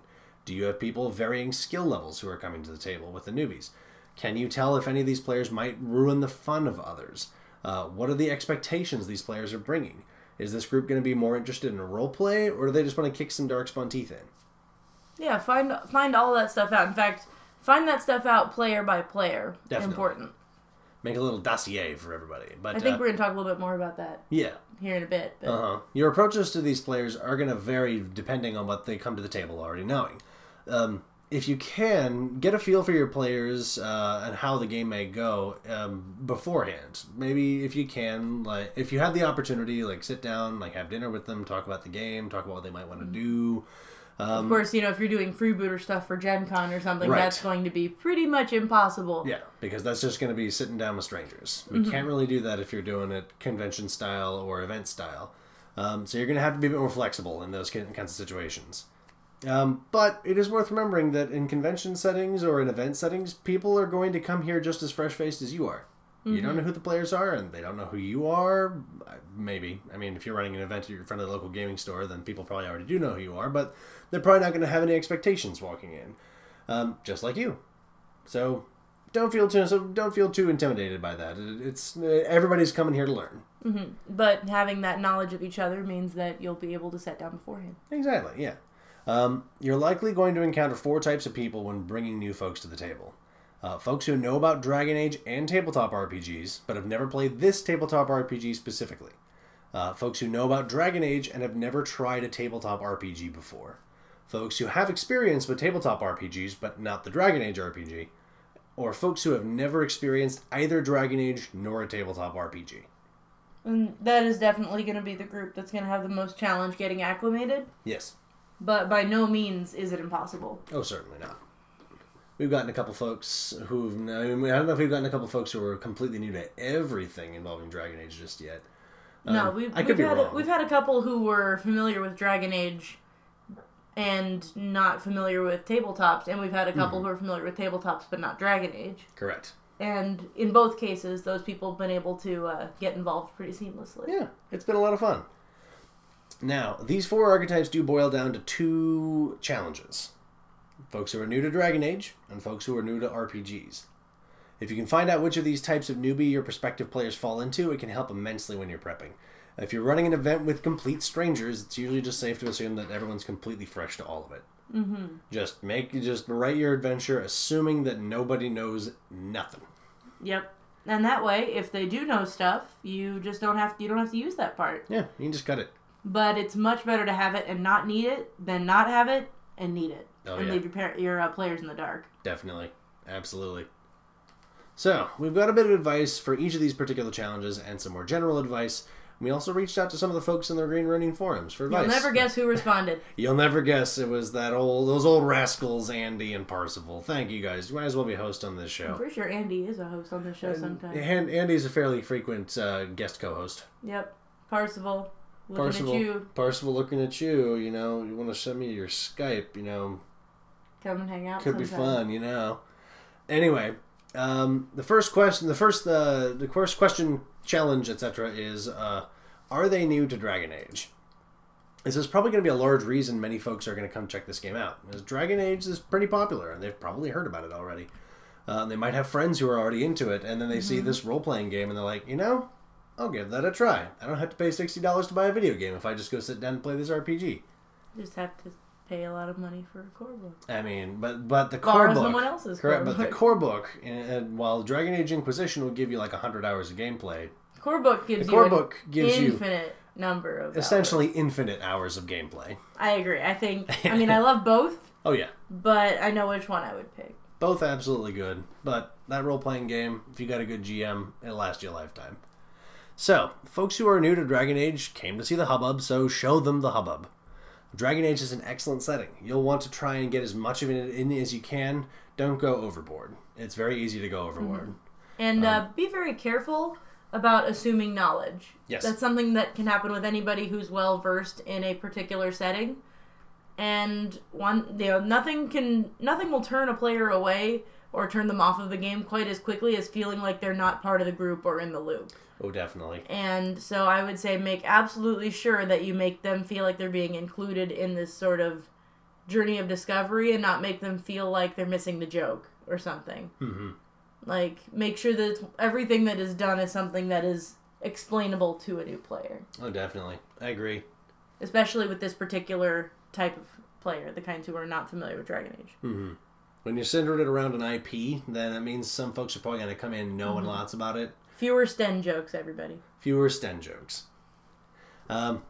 Do you have people of varying skill levels who are coming to the table with the newbies? Can you tell if any of these players might ruin the fun of others? Uh, what are the expectations these players are bringing? Is this group going to be more interested in role play, or do they just want to kick some darkspawn teeth in? Yeah, find find all that stuff out. In fact, find that stuff out player by player. Definitely. Important. Make a little dossier for everybody. But I think uh, we're gonna talk a little bit more about that yeah, here in a bit. Uh-huh. Your approaches to these players are going to vary depending on what they come to the table already knowing. Um, if you can, get a feel for your players uh, and how the game may go um, beforehand. Maybe if you can, like, if you have the opportunity, like, sit down, like, have dinner with them, talk about the game, talk about what they might want to do. Of course, you know if you're doing freebooter stuff for Gen Con or something, Right. that's going to be pretty much impossible. Yeah, because that's just going to be sitting down with strangers. We can't really do that if you're doing it convention style or event style. Um, so you're going to have to be a bit more flexible in those kinds of situations. Um, but it is worth remembering that in convention settings or in event settings, people are going to come here just as fresh faced as you are. You don't know who the players are, and they don't know who you are. Uh, Maybe. I mean, if you're running an event in front of the local gaming store, then people probably already do know who you are, but they're probably not going to have any expectations walking in, um, just like you. So don't feel too so don't feel too intimidated by that. It's everybody's coming here to learn. But having that knowledge of each other means that you'll be able to set down beforehand. Exactly. Yeah. Um, you're likely going to encounter four types of people when bringing new folks to the table. Uh, folks who know about Dragon Age and tabletop RPGs, but have never played this tabletop RPG specifically. Uh, folks who know about Dragon Age and have never tried a tabletop RPG before. Folks who have experience with tabletop RPGs, but not the Dragon Age RPG. Or folks who have never experienced either Dragon Age nor a tabletop RPG. And that is definitely going to be the group that's going to have the most challenge getting acclimated. Yes. But by no means is it impossible. Oh, certainly not. We've gotten a couple folks who've. I, mean, I don't know if we've gotten a couple folks who are completely new to everything involving Dragon Age just yet. no, Um, we've, I could we've be had wrong. A, we've had a couple who were familiar with Dragon Age and not familiar with tabletops, and we've had a couple Mhm. who are familiar with tabletops but not Dragon Age. Correct. And in both cases, those people have been able to uh, get involved pretty seamlessly. Yeah, it's been a lot of fun. Now, these four archetypes do boil down to two challenges folks who are new to Dragon Age and folks who are new to RPGs. If you can find out which of these types of newbie your prospective players fall into, it can help immensely when you're prepping. If you're running an event with complete strangers, it's usually just safe to assume that everyone's completely fresh to all of it. Mm-hmm. Just make just write your adventure assuming that nobody knows nothing. Yep. And that way, if they do know stuff, you just don't have you don't have to use that part. Yeah, you can just cut it. But it's much better to have it and not need it than not have it and need it, Oh, and yeah. leave your par- your uh, players in the dark. Definitely. Absolutely. So, we've got a bit of advice for each of these particular challenges and some more general advice. We also reached out to some of the folks in the Green Ronin forums for advice. You'll never guess who responded. You'll never guess it was that old those old rascals Andy and Parsival. Thank you guys. You might as well be a host on this I'm show. pretty sure Andy is a host on this show sometimes. And Andy's a fairly frequent uh, guest co-host. Yep. Parsival. Looking Parsival, at you. Parsival looking at you. You know, you want to send me your Skype. You know, Come and hang out. could be fun, you know. Anyway, um, the first question, the first, uh, the first question, challenge, etc., is: uh, Are they new to Dragon Age? This is probably going to be a large reason many folks are going to come check this game out. Because Dragon Age is pretty popular, and they've probably heard about it already. Uh, they might have friends who are already into it, and then they see Mhm. this role playing game, and they're like, you know, I'll give that a try. I don't have to pay sixty dollars to buy a video game if I just go sit down and play this RPG. Just have to pay a lot of money for a core book. I mean, but but the Borrow core book, someone else's correct? core But the core book, and, and while Dragon Age Inquisition will give you like hundred hours of gameplay, Core book gives the core you an book gives you infinite number of essentially infinite hours of gameplay. I agree. I think. I mean, I love both, Oh yeah, but I know which one I would pick. both absolutely good. But that role playing game, if you got a good GM, it'll last you a lifetime. So, folks who are new to Dragon Age came to see the hubbub, so show them the hubbub. Dragon Age is an excellent setting. You'll want to try and get as much of it in as you can. Don't go overboard. It's very easy to go overboard. And uh, be very careful about assuming knowledge. Yes. That's something that can happen with anybody who's well versed in a particular setting. And one, you know, nothing can, nothing will turn a player away or turn them off of the game quite as quickly as feeling like they're not part of the group or in the loop. Oh, definitely. And so I would say make absolutely sure that you make them feel like they're being included in this sort of journey of discovery and not make them feel like they're missing the joke or something. Mm-hmm. Like, make sure that everything that is done is something that is explainable to a new player, Oh, definitely. I agree. especially with this particular type of player, the kinds who are not familiar with Dragon Age. hmm When you're centered it around an IP, then that means some folks are probably going to come in knowing Mhm. lots about it. Fewer Sten jokes, everybody. Fewer Sten jokes. Um,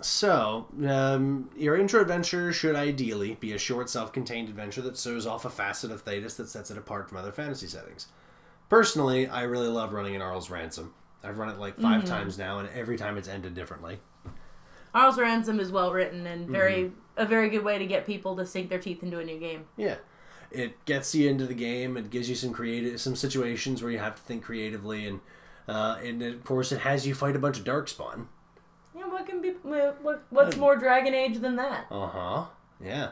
so, um, your intro adventure should ideally be a short, self contained adventure that shows off a facet of Thedas that sets it apart from other fantasy settings. Personally, I really love running an Arl's Ransom. I've run it like 5 Mhm. times now, and every time it's ended differently. Arl's Ransom is well written and very Mm-hmm. a very good way to get people to sink their teeth into a new game. Yeah. It gets you into the game. It gives you some creative, some situations where you have to think creatively, and uh, and of course it has you fight a bunch of darkspawn. Yeah, what can be what what's more Dragon Age than that? Uh huh. Yeah.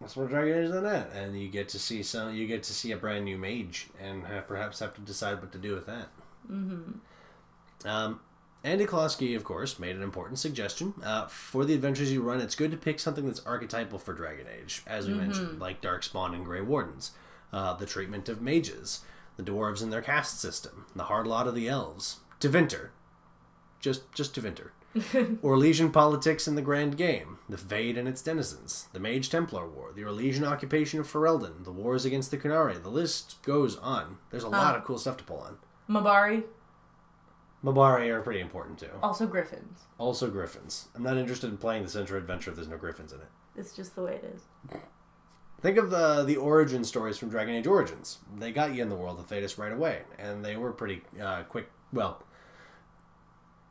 That's more Dragon Age than that, and you get to see some. You get to see a brand new mage, and have, perhaps have to decide what to do with that. Mm-hmm. Um, Andy Klosky, of course, made an important suggestion. Uh, for the adventures you run, it's good to pick something that's archetypal for Dragon Age, as we Mhm. mentioned, like Darkspawn and Grey Wardens, uh, the treatment of mages, the dwarves and their caste system, the hard lot of the elves, Tevinter, just just Tevinter, Orlesian politics in the Grand Game, the Fade and its denizens, the Mage Templar War, the Orlesian occupation of Ferelden, the wars against the Qunari. The list goes on. There's a lot of cool stuff to pull on. Mabari, Mabari are pretty important too. also Griffins. Also Griffins. I'm not interested in playing the Central Adventure if there's no Griffins in it. It's just the way it is. Think of the the origin stories from Dragon Age Origins. They got you in the world of Thedas right away, and they were pretty uh, quick. Well,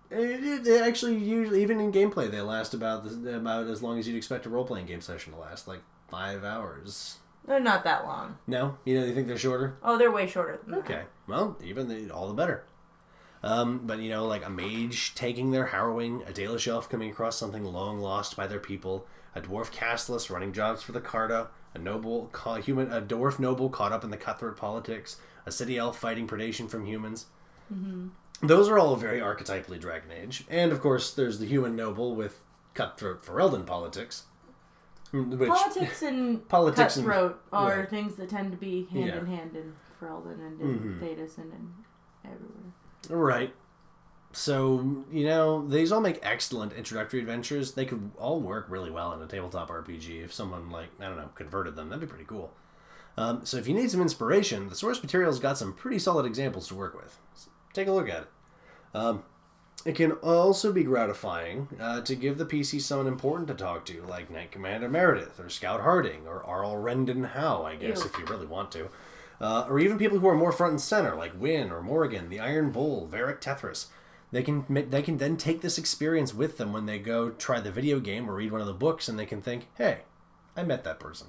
it actually usually even in gameplay they last about the, about as long as you'd expect a role playing game session to last, like five hours. They're not that long. No, you know you think they're shorter. Oh, they're way shorter than that. Okay, well, even the, all the better. Um, but you know, like a mage taking their harrowing, a Dalish elf coming across something long lost by their people, a dwarf castless running jobs for the Carta, a noble ca- human, a dwarf noble caught up in the cutthroat politics, a city elf fighting predation from humans. Those are all very archetypally Dragon Age, and of course, there's the human noble with cutthroat Ferelden politics. mm, Which, Politics and Politics and- cutthroat are right. things that tend to be hand Yeah. in hand in Ferelden and in Mhm. Thedas and in everywhere. Right. So, you know, these all make excellent introductory adventures. They could all work really well in a tabletop RPG if someone, like, I don't know, converted them. That'd be pretty cool. Um, so, if you need some inspiration, the source material's got some pretty solid examples to work with. So take a look at it. Um, it can also be gratifying uh, to give the PC someone important to talk to, like Knight Commander Meredith, or Scout Harding, or Arl Rendon Howe, I guess, Ew. if you really want to. Uh, or even people who are more front and center, like Wynne or Morrigan, the Iron Bull, Varric Tethras. They can they can then take this experience with them when they go try the video game or read one of the books, and they can think, "Hey, I met that person."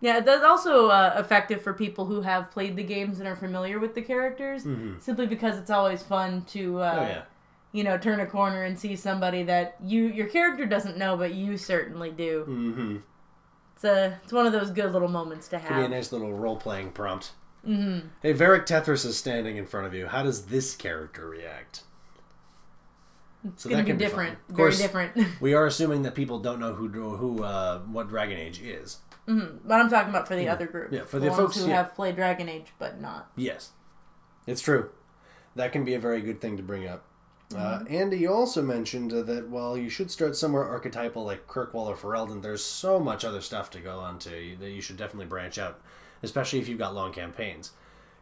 Yeah, that's also uh, effective for people who have played the games and are familiar with the characters. Simply because it's always fun to, uh, Mm-hmm. Oh yeah, you know, turn a corner and see somebody that you your character doesn't know, but you certainly do. mm-hmm. It's a it's one of those good little moments to Could be a nice little role playing prompt. Mm-hmm. Hey, Varric Tethras is standing in front of you. How does this character react? It's So gonna be be different, fun. Of very course- different. We are assuming that people don't know who who uh, what Dragon Age is. but I'm talking about for the other group. Yeah, for the, the ones folks- who yeah. have played Dragon Age but not. Yes, it's true. That can be a very good thing to bring up. Uh, Mm-hmm. Andy, you also mentioned uh, that while you should start somewhere archetypal like Kirkwall or Ferelden, there's so much other stuff to go on to that you should definitely branch out, especially if you've got long campaigns.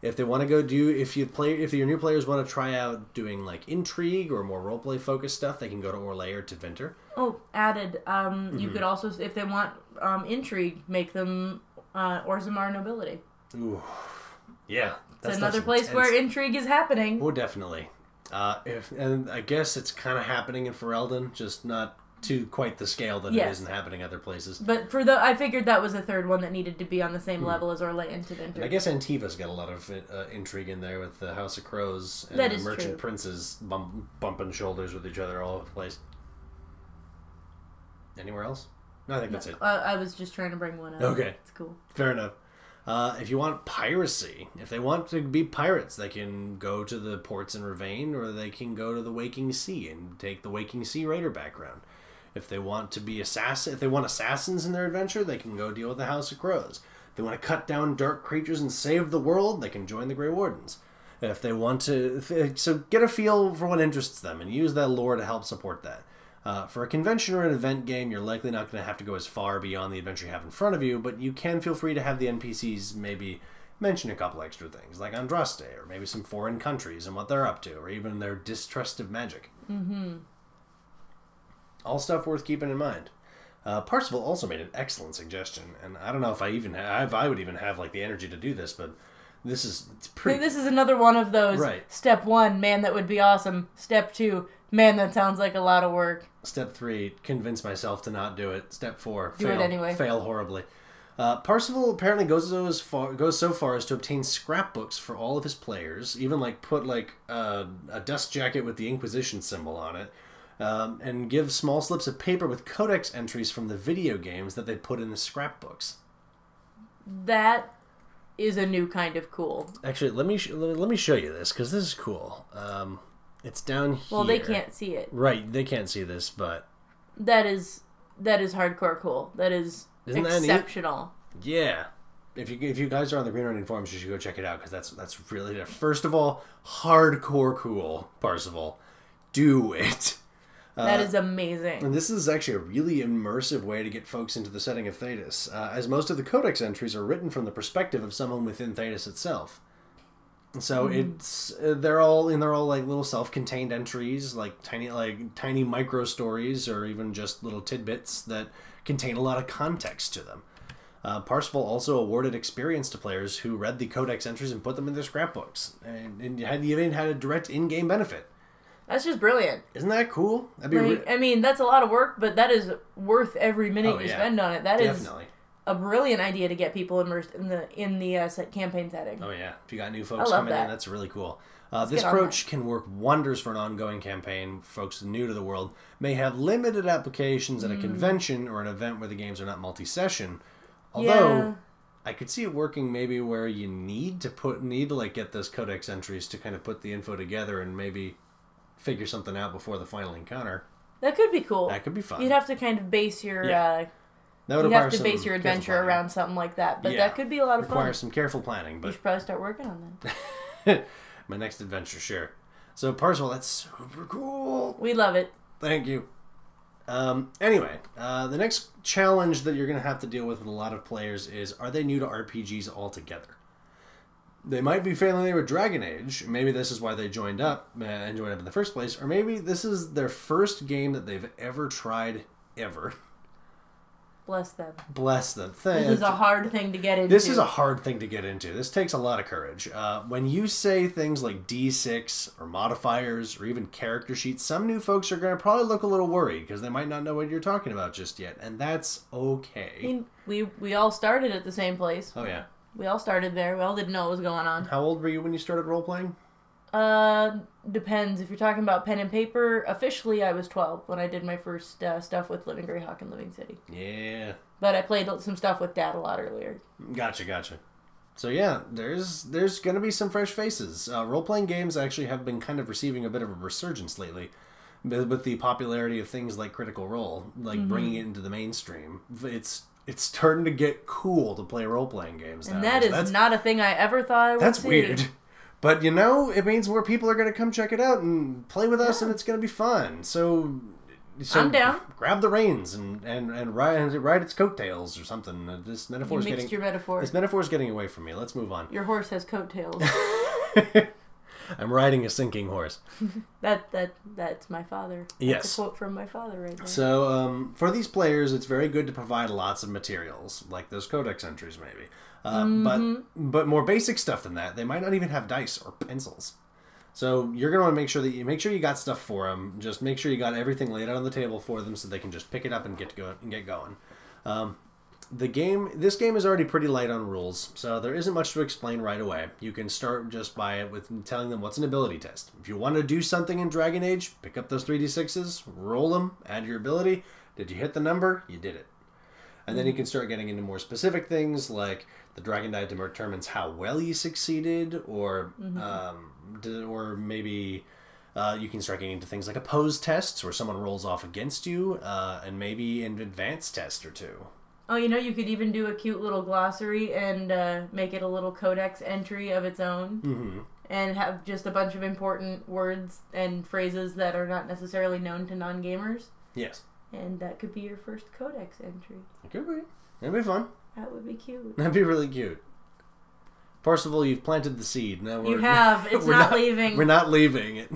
If they want to go do, if you play, if your new players want to try out doing like intrigue or more roleplay focused stuff, they can go to Orlais or Tevinter. Oh, added. Um, Mm-hmm. You could also, if they want um, intrigue, make them uh, Orzammar nobility. Ooh, yeah, It's another place where intrigue is happening. Oh, definitely. Uh, if and I guess it's kind of happening in Ferelden, just not to quite the scale that it Yes. isn't happening other places. But for the, I figured that was a third one that needed to be on the same level as and Hmm. And I guess Antiva's got a lot of uh, intrigue in there with the House of Crows and the Merchant true. Princes bump, bumping shoulders with each other all over the place. Anywhere else? No, I think that's it. Uh, I was just trying to bring one up. Okay. It's cool. Fair enough. Uh, if you want piracy, if they want to be pirates, they can go to the ports in Rivain, or they can go to the Waking Sea and take the Waking Sea Raider background. If they want to be assassin, if they want assassins in their adventure, they can go deal with the House of Crows. If they want to cut down dark creatures and save the world, they can join the Grey Wardens. If they want to, if- so get a feel for what interests them and use that lore to help support that. Uh, for a convention or an event game, you're likely not going to have to go as far beyond the adventure you have in front of you, but you can feel free to have the NPCs maybe mention a couple extra things, like Andraste, or maybe some foreign countries and what they're up to, or even their distrust of magic. Mm-hmm. All stuff worth keeping in mind. Uh, Parsifal also made an excellent suggestion, and I don't know if I even ha- if I would even have like the energy to do this, but this is pretty. this is another one of those. Right. Step one, man, that would be awesome. Step two, man, that sounds like a lot of work. Step three, convince myself to not do it. Step four, Do it fail, anyway. fail horribly. Uh, Parsifal apparently goes so as far goes so far as to obtain scrapbooks for all of his players, even like put like uh, a dust jacket with the Inquisition symbol on it, um, and give small slips of paper with codex entries from the video games that they put in the scrapbooks. That is a new kind of cool. Actually, let me sh- let me show you this because this is cool. Um, it's down here. Well, they can't see it. Right, they can't see this, but That is that is hardcore cool. That is Isn't that exceptional. Yeah. If you if you guys are on the Green Ronin forums, you should go check it out because that's that's really first of all hardcore cool. Parsifal, do it. That Uh, is amazing. And this is actually a really immersive way to get folks into the setting of Thedas, uh, as most of the codex entries are written from the perspective of someone within Thedas itself. So it's uh, they're all and they're all like little self-contained entries, like tiny like tiny micro stories, or even just little tidbits that contain a lot of context to them. Uh, Parsifal also awarded experience to players who read the codex entries and put them in their scrapbooks, and, and had even had a direct in-game benefit. That's just brilliant. Isn't that cool? That'd be Like, re- I mean, that's a lot of work, but that is worth every minute Oh, you yeah. spend on it. That is definitely. A brilliant idea to get people immersed in the in the uh, set campaign setting. Oh yeah, if you got new folks coming in, that's really cool. Uh, this approach can work wonders for an ongoing campaign. Folks new to the world may have limited applications Mm. at a convention or an event where the games are not multi-session. Although Yeah. I could see it working maybe where you need to put need to like get those codex entries to kind of put the info together and maybe figure something out before the final encounter. That could be cool. That could be fun. You'd have to kind of base your Yeah. uh, That would you'd have to base your adventure around something like that. But Yeah. that could be a lot of fun. Requires some careful planning, but You should probably start working on that. my next adventure, sure. So Parzival, that's super cool. we love it. Thank you. Um, anyway, uh, the next challenge that you're going to have to deal with with a lot of players is are they new to RPGs altogether? They might be familiar with Dragon Age. Maybe this is why they joined up uh, and joined up in the first place. Or maybe this is their first game that they've ever tried, ever. Bless them. Bless them. This is a hard thing to get into. This is a hard thing to get into. This takes a lot of courage. Uh, when you say things like D6 or modifiers or even character sheets, some new folks are going to probably look a little worried because they might not know what you're talking about just yet, and that's I okay. mean, we we all started at the same place. Oh yeah. We all started there. We all didn't know what was going on. How old were you when you started role playing? Uh, depends. If you're talking about pen and paper, officially I was 12 when I did my first uh, stuff with Living Greyhawk and Living City. Yeah. But I played some stuff with Dad a lot earlier. Gotcha, gotcha. So yeah, there's there's gonna be some fresh faces. Uh, role playing games actually have been kind of receiving a bit of a resurgence lately, with the popularity of things like Critical Role, like Mm-hmm. bringing it into the mainstream. It's it's starting to get cool to play role playing games. And nowadays. that is that's, not a thing I ever thought I would that's see. weird. But you know, it means more people are gonna come check it out and play with us, and it's gonna be fun. So. So I'm down. Grab the reins and and and ride ride its coattails or something. Uh, This You metaphor is mixed getting your metaphor. this metaphor is getting away from me. Let's move on. Your horse has coattails. I'm riding a sinking horse. that that that's my father. That's Yes. a quote from my father right there. So, um, for these players, it's very good to provide lots of materials, like those codex entries, maybe. Uh, But but more basic stuff than that. They might not even have dice or pencils. So you're gonna want to make sure that you make sure you got stuff for them. Just make sure you got everything laid out on the table for them, so they can just pick it up and get to go and get going. Um, the game this game is already pretty light on rules so there isn't much to explain right away you can start just by with telling them what's an ability test if you want to do something in dragon age pick up those 3d6s roll them add your ability did you hit the number you did it and then you can start getting into more specific things like the dragon die determines how well you succeeded or um, d- or maybe uh, you can start getting into things like opposed tests where someone rolls off against you uh, and maybe an advanced test or two Oh, you know, you could even do a cute little glossary and uh, make it a little codex entry of its own. mm-hmm. And have just a bunch of important words and phrases that are not necessarily known to non gamers. yes And that could be your first codex entry. It could be. It'd be fun. That would be cute. That'd be really cute. Parsival, you've planted the seed. Now we're, You have. It's we're not leaving. We're not leaving it.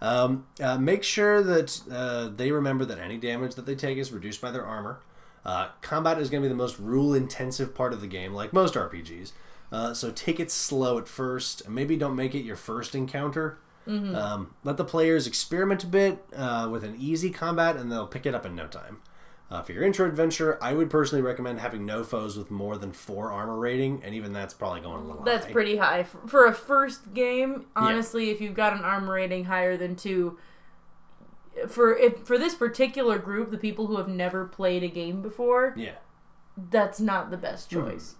Um, uh, make sure that uh, they remember that any damage that they take is reduced by their armor. Uh, combat is going to be the most rule-intensive part of the game, like most RPGs. Uh, so take it slow at first, and maybe don't make it your first encounter. Mm-hmm. Um, let the players experiment a bit uh, with an easy combat, and they'll pick it up in no time. Uh, for your intro adventure, I would personally recommend having no foes with more than four armor rating, and even that's probably going a little That's high. pretty high. For, a first game, honestly, if you've got an armor rating higher than two, for if, for this particular group, the people who have never played a game before, Yeah. that's not the best choice.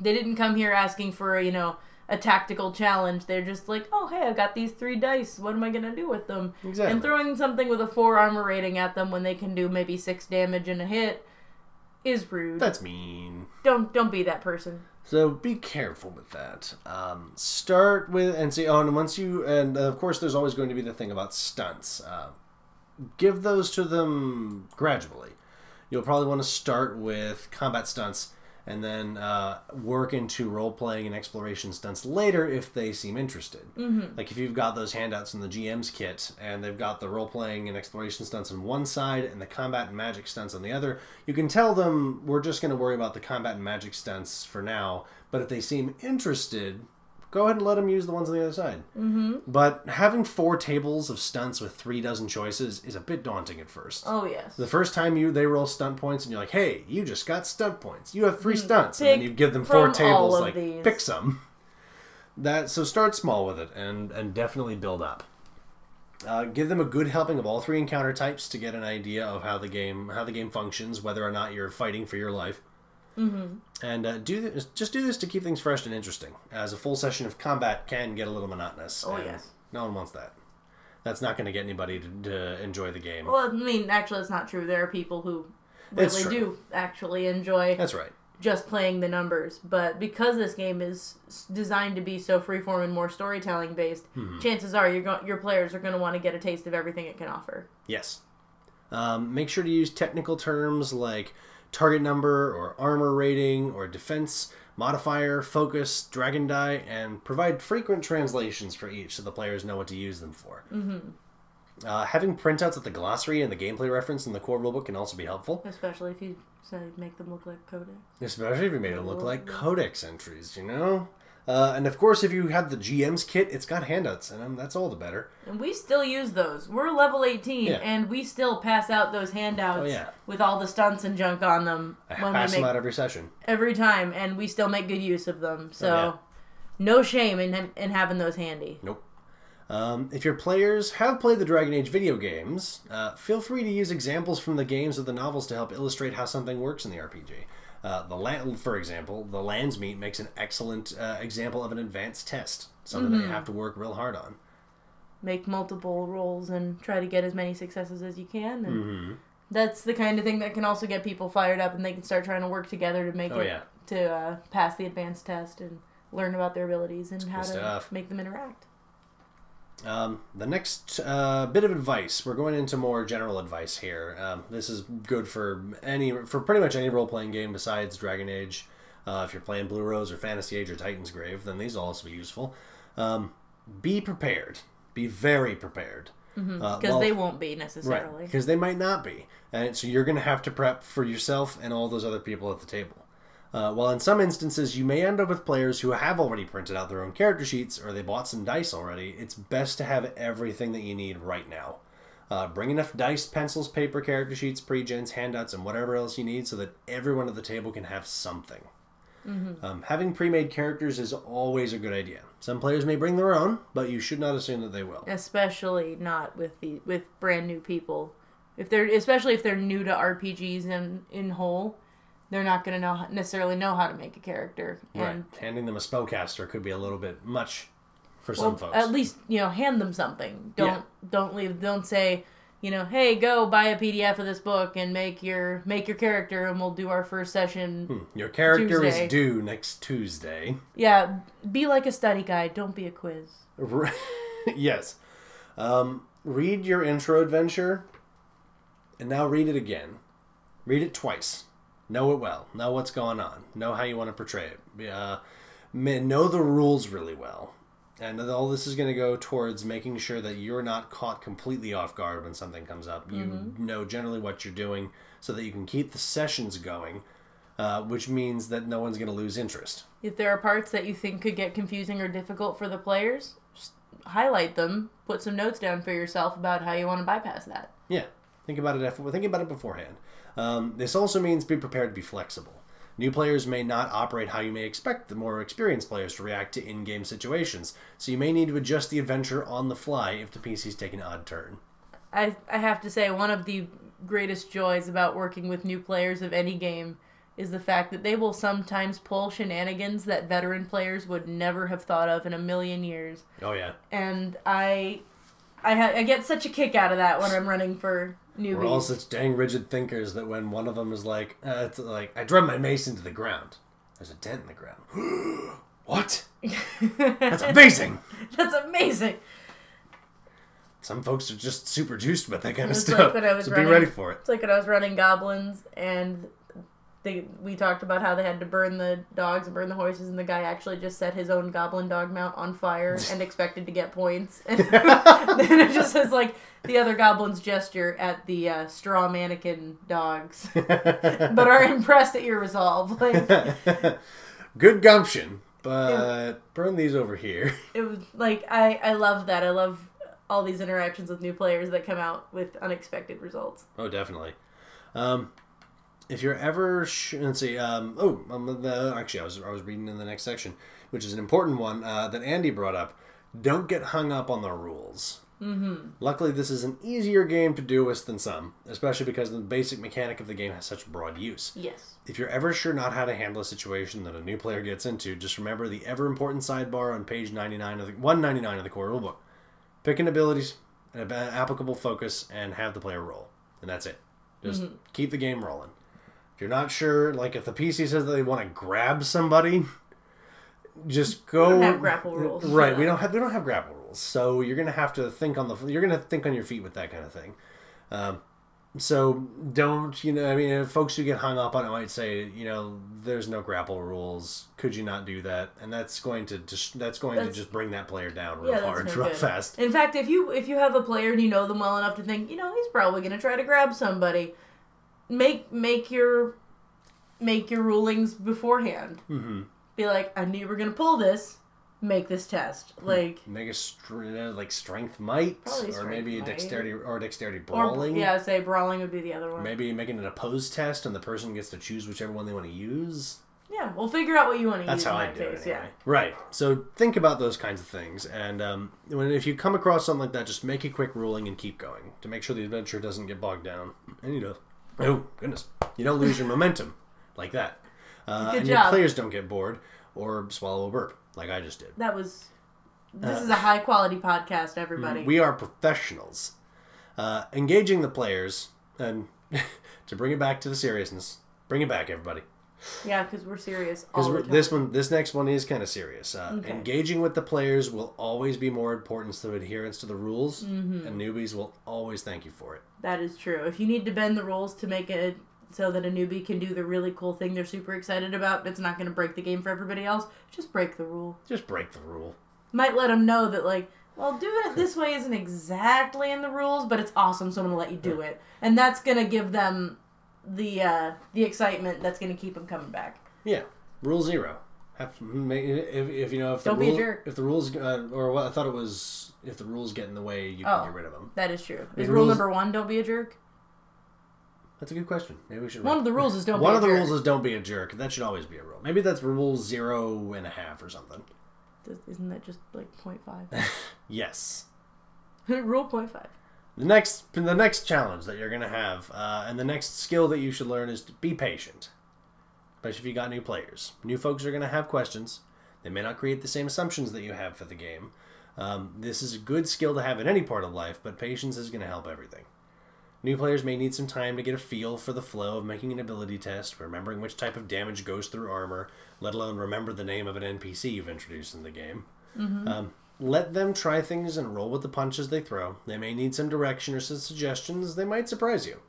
They didn't come here asking for you know a tactical challenge. They're just like, oh hey, I've got these three dice. What am I gonna do with them? Exactly. And throwing something with a four armor rating at them when they can do maybe six damage in a hit is rude. That's mean. don't don't be that person. So be careful with that. Um, start with and see. Oh, and once you and of course, there's always going to be the thing about stunts. Uh, give those to them gradually. You'll probably want to start with combat stunts and then uh, work into role playing and exploration stunts later if they seem interested. Mhm. Like if you've got those handouts in the GM's kit and they've got the role playing and exploration stunts on one side and the combat and magic stunts on the other, you can tell them we're just going to worry about the combat and magic stunts for now. But if they seem interested, go ahead and let them use the ones on the other side. Mhm. But having four tables of stunts with three dozen choices is a bit daunting at first. Oh yes. The first time you they roll stunt points and you're like, hey, you just got stunt points. You have three Hmm, stunts, and then you give them four tables. Like, these. pick some. That so start small with it and and definitely build up. Uh, give them a good helping of all three encounter types to get an idea of how the game how the game functions, whether or not you're fighting for your life. Mhm. And uh, do this, just do this to keep things fresh and interesting, as a full session of combat can get a little monotonous. Oh, yes. no one wants that. That's not going to get anybody to, to enjoy the game. Well, I mean, actually, it's not true. There are people who really do actually enjoy. That's right. Just playing the numbers, but because this game is designed to be so freeform and more storytelling based, Mhm. chances are you're go- your players are going to want to get a taste of everything it can offer. Yes. Um, make sure to use technical terms like target number or armor rating or defense, modifier, focus, dragon die, and provide frequent translations for each so the players know what to use them for. Mm-hmm. Uh, having printouts of the glossary and the gameplay reference in the core rulebook can also be helpful, Especially if you say make them look like codex. especially if you made it look like codex entries, you know? Uh, and of course, if you have the GM's kit, it's got handouts, and um, that's all the better. And we still use those. We're level 18, Yeah. and we still pass out those handouts Oh, yeah. with all the stunts and junk on them I when pass we make them out every session. every time, and we still make good use of them. So, Oh, yeah. no shame in in having those handy. Nope. Um, if your players have played the Dragon Age video games, uh, feel free to use examples from the games or the novels to help illustrate how something works in the RPG. Uh, the land, for example, the Landsmeet makes an excellent uh, example of an advanced test, something that you Mhm. have to work real hard on. Make multiple rolls and try to get as many successes as you can. And Mm-hmm. That's the kind of thing that can also get people fired up, and they can start trying to work together to make Oh, it yeah. to uh, pass the advanced test and learn about their abilities and how to stuff. make them interact. Um, the next uh, bit of advice, we're going into more general advice here. Um, this is good for any, for pretty much any role playing game besides Dragon Age. Uh, if you're playing Blue Rose or Fantasy Age or Titan's Grave, then these will also be useful. Um, be prepared. Be very prepared. Because Uh, well- they won't be necessarily. Right, because they might not be. And so you're going to have to prep for yourself and all those other people at the table. Uh, while in some instances you may end up with players who have already printed out their own character sheets or they bought some dice already, it's best to have everything that you need right now. Uh, bring enough dice, pencils, paper, character sheets, pre-gens, handouts, and whatever else you need so that everyone at the table can have something. Mhm. Um, having pre-made characters is always a good idea. Some players may bring their own, but you should not assume that they will. especially not with the with brand new people. If they're especially if they're new to RPGs in in whole, they're not going to know necessarily know how to make a character. And Right. Handing them a spellcaster could be a little bit much for well, some folks. at least you know hand them something. Don't Yeah. don't leave. Don't say you know hey go buy a PDF of this book and make your make your character and we'll do our first session. Hmm. Your character Tuesday. is due next Tuesday. Yeah, be like a study guide. Don't be a quiz. Yes. Um, read your intro adventure, and now read it again. Read it twice. Know it well. Know what's going on. Know how you want to portray it. Uh, know the rules really well. And all this is going to go towards making sure that you're not caught completely off guard when something comes up. You Mhm. know generally what you're doing so that you can keep the sessions going, uh, which means that no one's going to lose interest. If there are parts that you think could get confusing or difficult for the players, highlight them. Put some notes down for yourself about how you want to bypass that. Yeah, think about it. After, think about it beforehand. Um, this also means be prepared to be flexible. New players may not operate how you may expect the more experienced players to react to in-game situations, so you may need to adjust the adventure on the fly if the PCs take an odd turn. I I have to say one of the greatest joys about working with new players of any game is the fact that they will sometimes pull shenanigans that veteran players would never have thought of in a million years. Oh yeah, And I I ha- I get such a kick out of that when I'm running for newbies. we're all such dang rigid thinkers that when one of them is like, uh, it's like I drove my mace into the ground. There's a dent in the ground. what? That's amazing. That's amazing. some folks are just super juiced about that kind of It's stuff. like when I was so running, be ready for it. It's like when I was running goblins and they we talked about how they had to burn the dogs and burn the horses, and the guy actually just set his own goblin dog mount on fire and expected to get points. And then it just says like the other goblins gesture at the uh, straw mannequin dogs, but are impressed at your resolve. Like Good gumption, but burn these over here. it was like I I love that. I love all these interactions with new players that come out with unexpected results. Oh, definitely. Um, if you're ever, sh- let's see. Um, oh, um, the, actually, I was I was reading in the next section, which is an important one uh, that Andy brought up. Don't get hung up on the rules. Mm-hmm. Luckily, this is an easier game to do with than some, especially because the basic mechanic of the game has such broad use. Yes. If you're ever sure not how to handle a situation that a new player gets into, just remember the ever important sidebar on page 99 of the 199 of the core rulebook. Pick an abilities, an applicable focus, and have the player roll, and that's it. Just Mhm. keep the game rolling. If you're not sure, like if the PC says that they want to grab somebody, just go. don't have grapple rules right? We don't have we don't have grapple rules, so you're gonna have to think on the you're gonna think on your feet with that kind of thing. Um, so don't you know? I mean, folks who get hung up on it might say, you know, there's no grapple rules. Could you not do that? And that's going to just that's going That's- to just bring that player down real Yeah, hard, real good. fast. In fact, if you if you have a player and you know them well enough to think, you know, he's probably going to try to grab somebody, make make your make your rulings beforehand. Mm-hmm. Be like, I knew you were going to pull this. Make this test. Like, Make a str- like strength might, or maybe a might. dexterity or dexterity or brawling. yeah, say brawling would be the other one. Maybe making an opposed test, and the person gets to choose whichever one they want to use. Yeah, we'll figure out what you want to That's use That's how I do it. case. Anyway. Right. So think about those kinds of things, and um, when if you come across something like that, just make a quick ruling and keep going to make sure the adventure doesn't get bogged down. And you know, oh goodness, you don't lose your momentum like that, uh, and your players don't get bored or swallow a burp like I just did. That was. This Uh, is a high quality podcast, everybody. We are professionals. Uh, engaging the players, and to bring it back to the seriousness, bring it back, everybody. yeah, because we're serious. Because all the time. this one, this next one is kind of serious. Uh, Okay. Engaging with the players will always be more important than adherence to the rules, Mhm. and newbies will always thank you for it. That is true. If you need to bend the rules to make it so that a newbie can do the really cool thing they're super excited about, it's not going to break the game for everybody else, just break the rule. Just break the rule. Might let them know that, like, well, doing it this way isn't exactly in the rules, but it's awesome, so I'm going to let you do it. And that's going to give them the uh, the excitement that's going to keep them coming back. Yeah, rule zero. Have, if, if you know if the Don't be a rule, jerk. if the rules uh, or what I thought it was if the rules get in the way, you can Oh. get rid of them. That is true. Is rule rules- number one, don't be a jerk? That's a good question. Maybe we should. One of the rules is don't One be of a the jerk. rules is don't be a jerk. That should always be a rule. Maybe that's rule zero and a half or something. Isn't that just like 0.5? Yes. rule 0.5. The next, the next challenge that you're gonna have, uh, and the next skill that you should learn is to be patient. Especially if you got new players. New folks are gonna have questions. They may not create the same assumptions that you have for the game. Um, this is a good skill to have in any part of life, but patience is gonna help everything. New players may need some time to get a feel for the flow of making an ability test, remembering which type of damage goes through armor, let alone remember the name of an NPC you've introduced in the game. Mhm. Um, let them try things and roll with the punches they throw. They may need some direction or some suggestions. They might surprise you.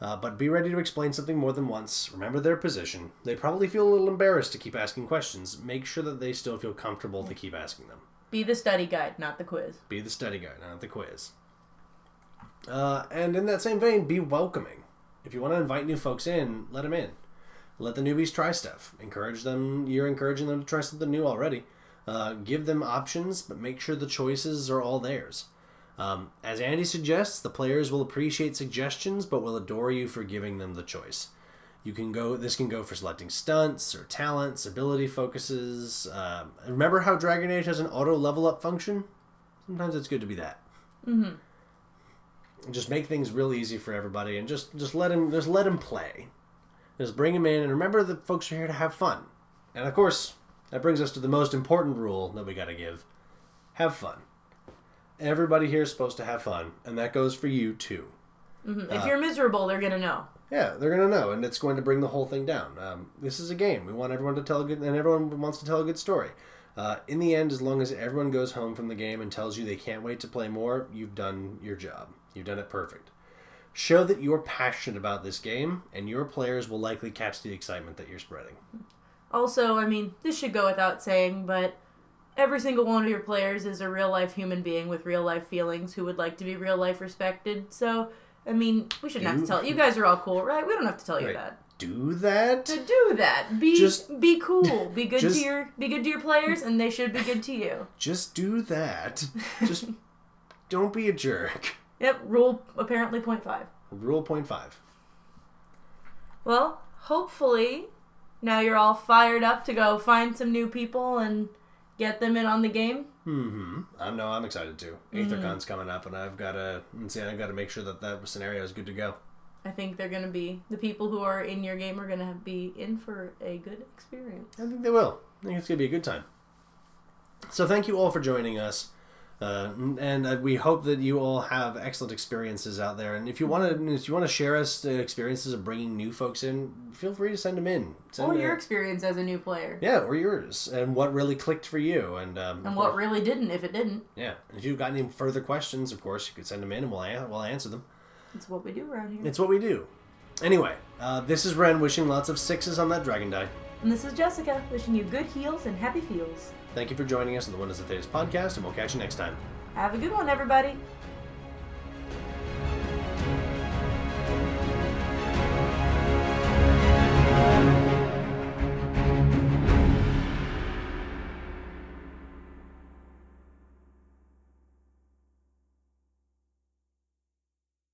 Uh, but be ready to explain something more than once. Remember their position. They probably feel a little embarrassed to keep asking questions. Make sure that they still feel comfortable to keep asking them. Be the study guide, not the quiz. Be the study guide, not the quiz. Uh, and in that same vein, be welcoming. If you want to invite new folks in, let them in. Let the newbies try stuff. Encourage them. You're encouraging them to try something new already. Uh, give them options, but make sure the choices are all theirs. Um, as Andy suggests, the players will appreciate suggestions, but will adore you for giving them the choice. You can go. This can go for selecting stunts or talents, ability focuses. Um, remember how Dragon Age has an auto level up function? Sometimes it's good to be that. Mm-hmm. Just make things real easy for everybody, and just just let him just let him play. Just bring him in, and remember that folks are here to have fun. And of course, that brings us to the most important rule that we got to give: have fun. Everybody here is supposed to have fun, and that goes for you too. hmm if Uh, you're miserable, they're going to know. Yeah, they're gonna know, and it's going to bring the whole thing down. Um, this is a game. We want everyone to tell a good, and everyone wants to tell a good story. Uh, in the end, as long as everyone goes home from the game and tells you they can't wait to play more, you've done your job. You've done it perfect. Show that you're passionate about this game, and your players will likely catch the excitement that you're spreading. Also, I mean, this should go without saying, but every single one of your players is a real life human being with real life feelings who would like to be real life respected. So, I mean, we shouldn't have to tell you guys are all cool, right? We don't have to tell you Right. that. Do that? To do that, be Just- be cool, be good just- to your be good to your players, and they should be good to you. Just do that. Just don't be a jerk. Yep, rule apparently point five. Rule point five. Well, hopefully, now you're all fired up to go find some new people and get them in on the game. Mm hmm. I know. I'm excited too. Aethercon's coming up, and I've got to see. I've got to make sure that that scenario is good to go. I think they're going to be the people who are in your game are going to be in for a good experience. I think they will. I think it's gonna be a good time. So thank you all for joining us. Uh, and uh, we hope that you all have excellent experiences out there. And if you want to, if you want to share us the experiences of bringing new folks in, feel free to send them in. Send or a- your experience as a new player. yeah, or yours, and what really clicked for you, and um, And what really didn't if it didn't. Yeah, if you've got any further questions, of course, you could send them in, and we'll we'll answer them. It's what we do around here. It's what we do. Anyway, uh, this is Ren wishing lots of sixes on that dragon die. And this is Jessica wishing you good heals and happy feels. Thank you for joining us on the Wonders of Thedas podcast, and we'll catch you next time. Have a good one, everybody.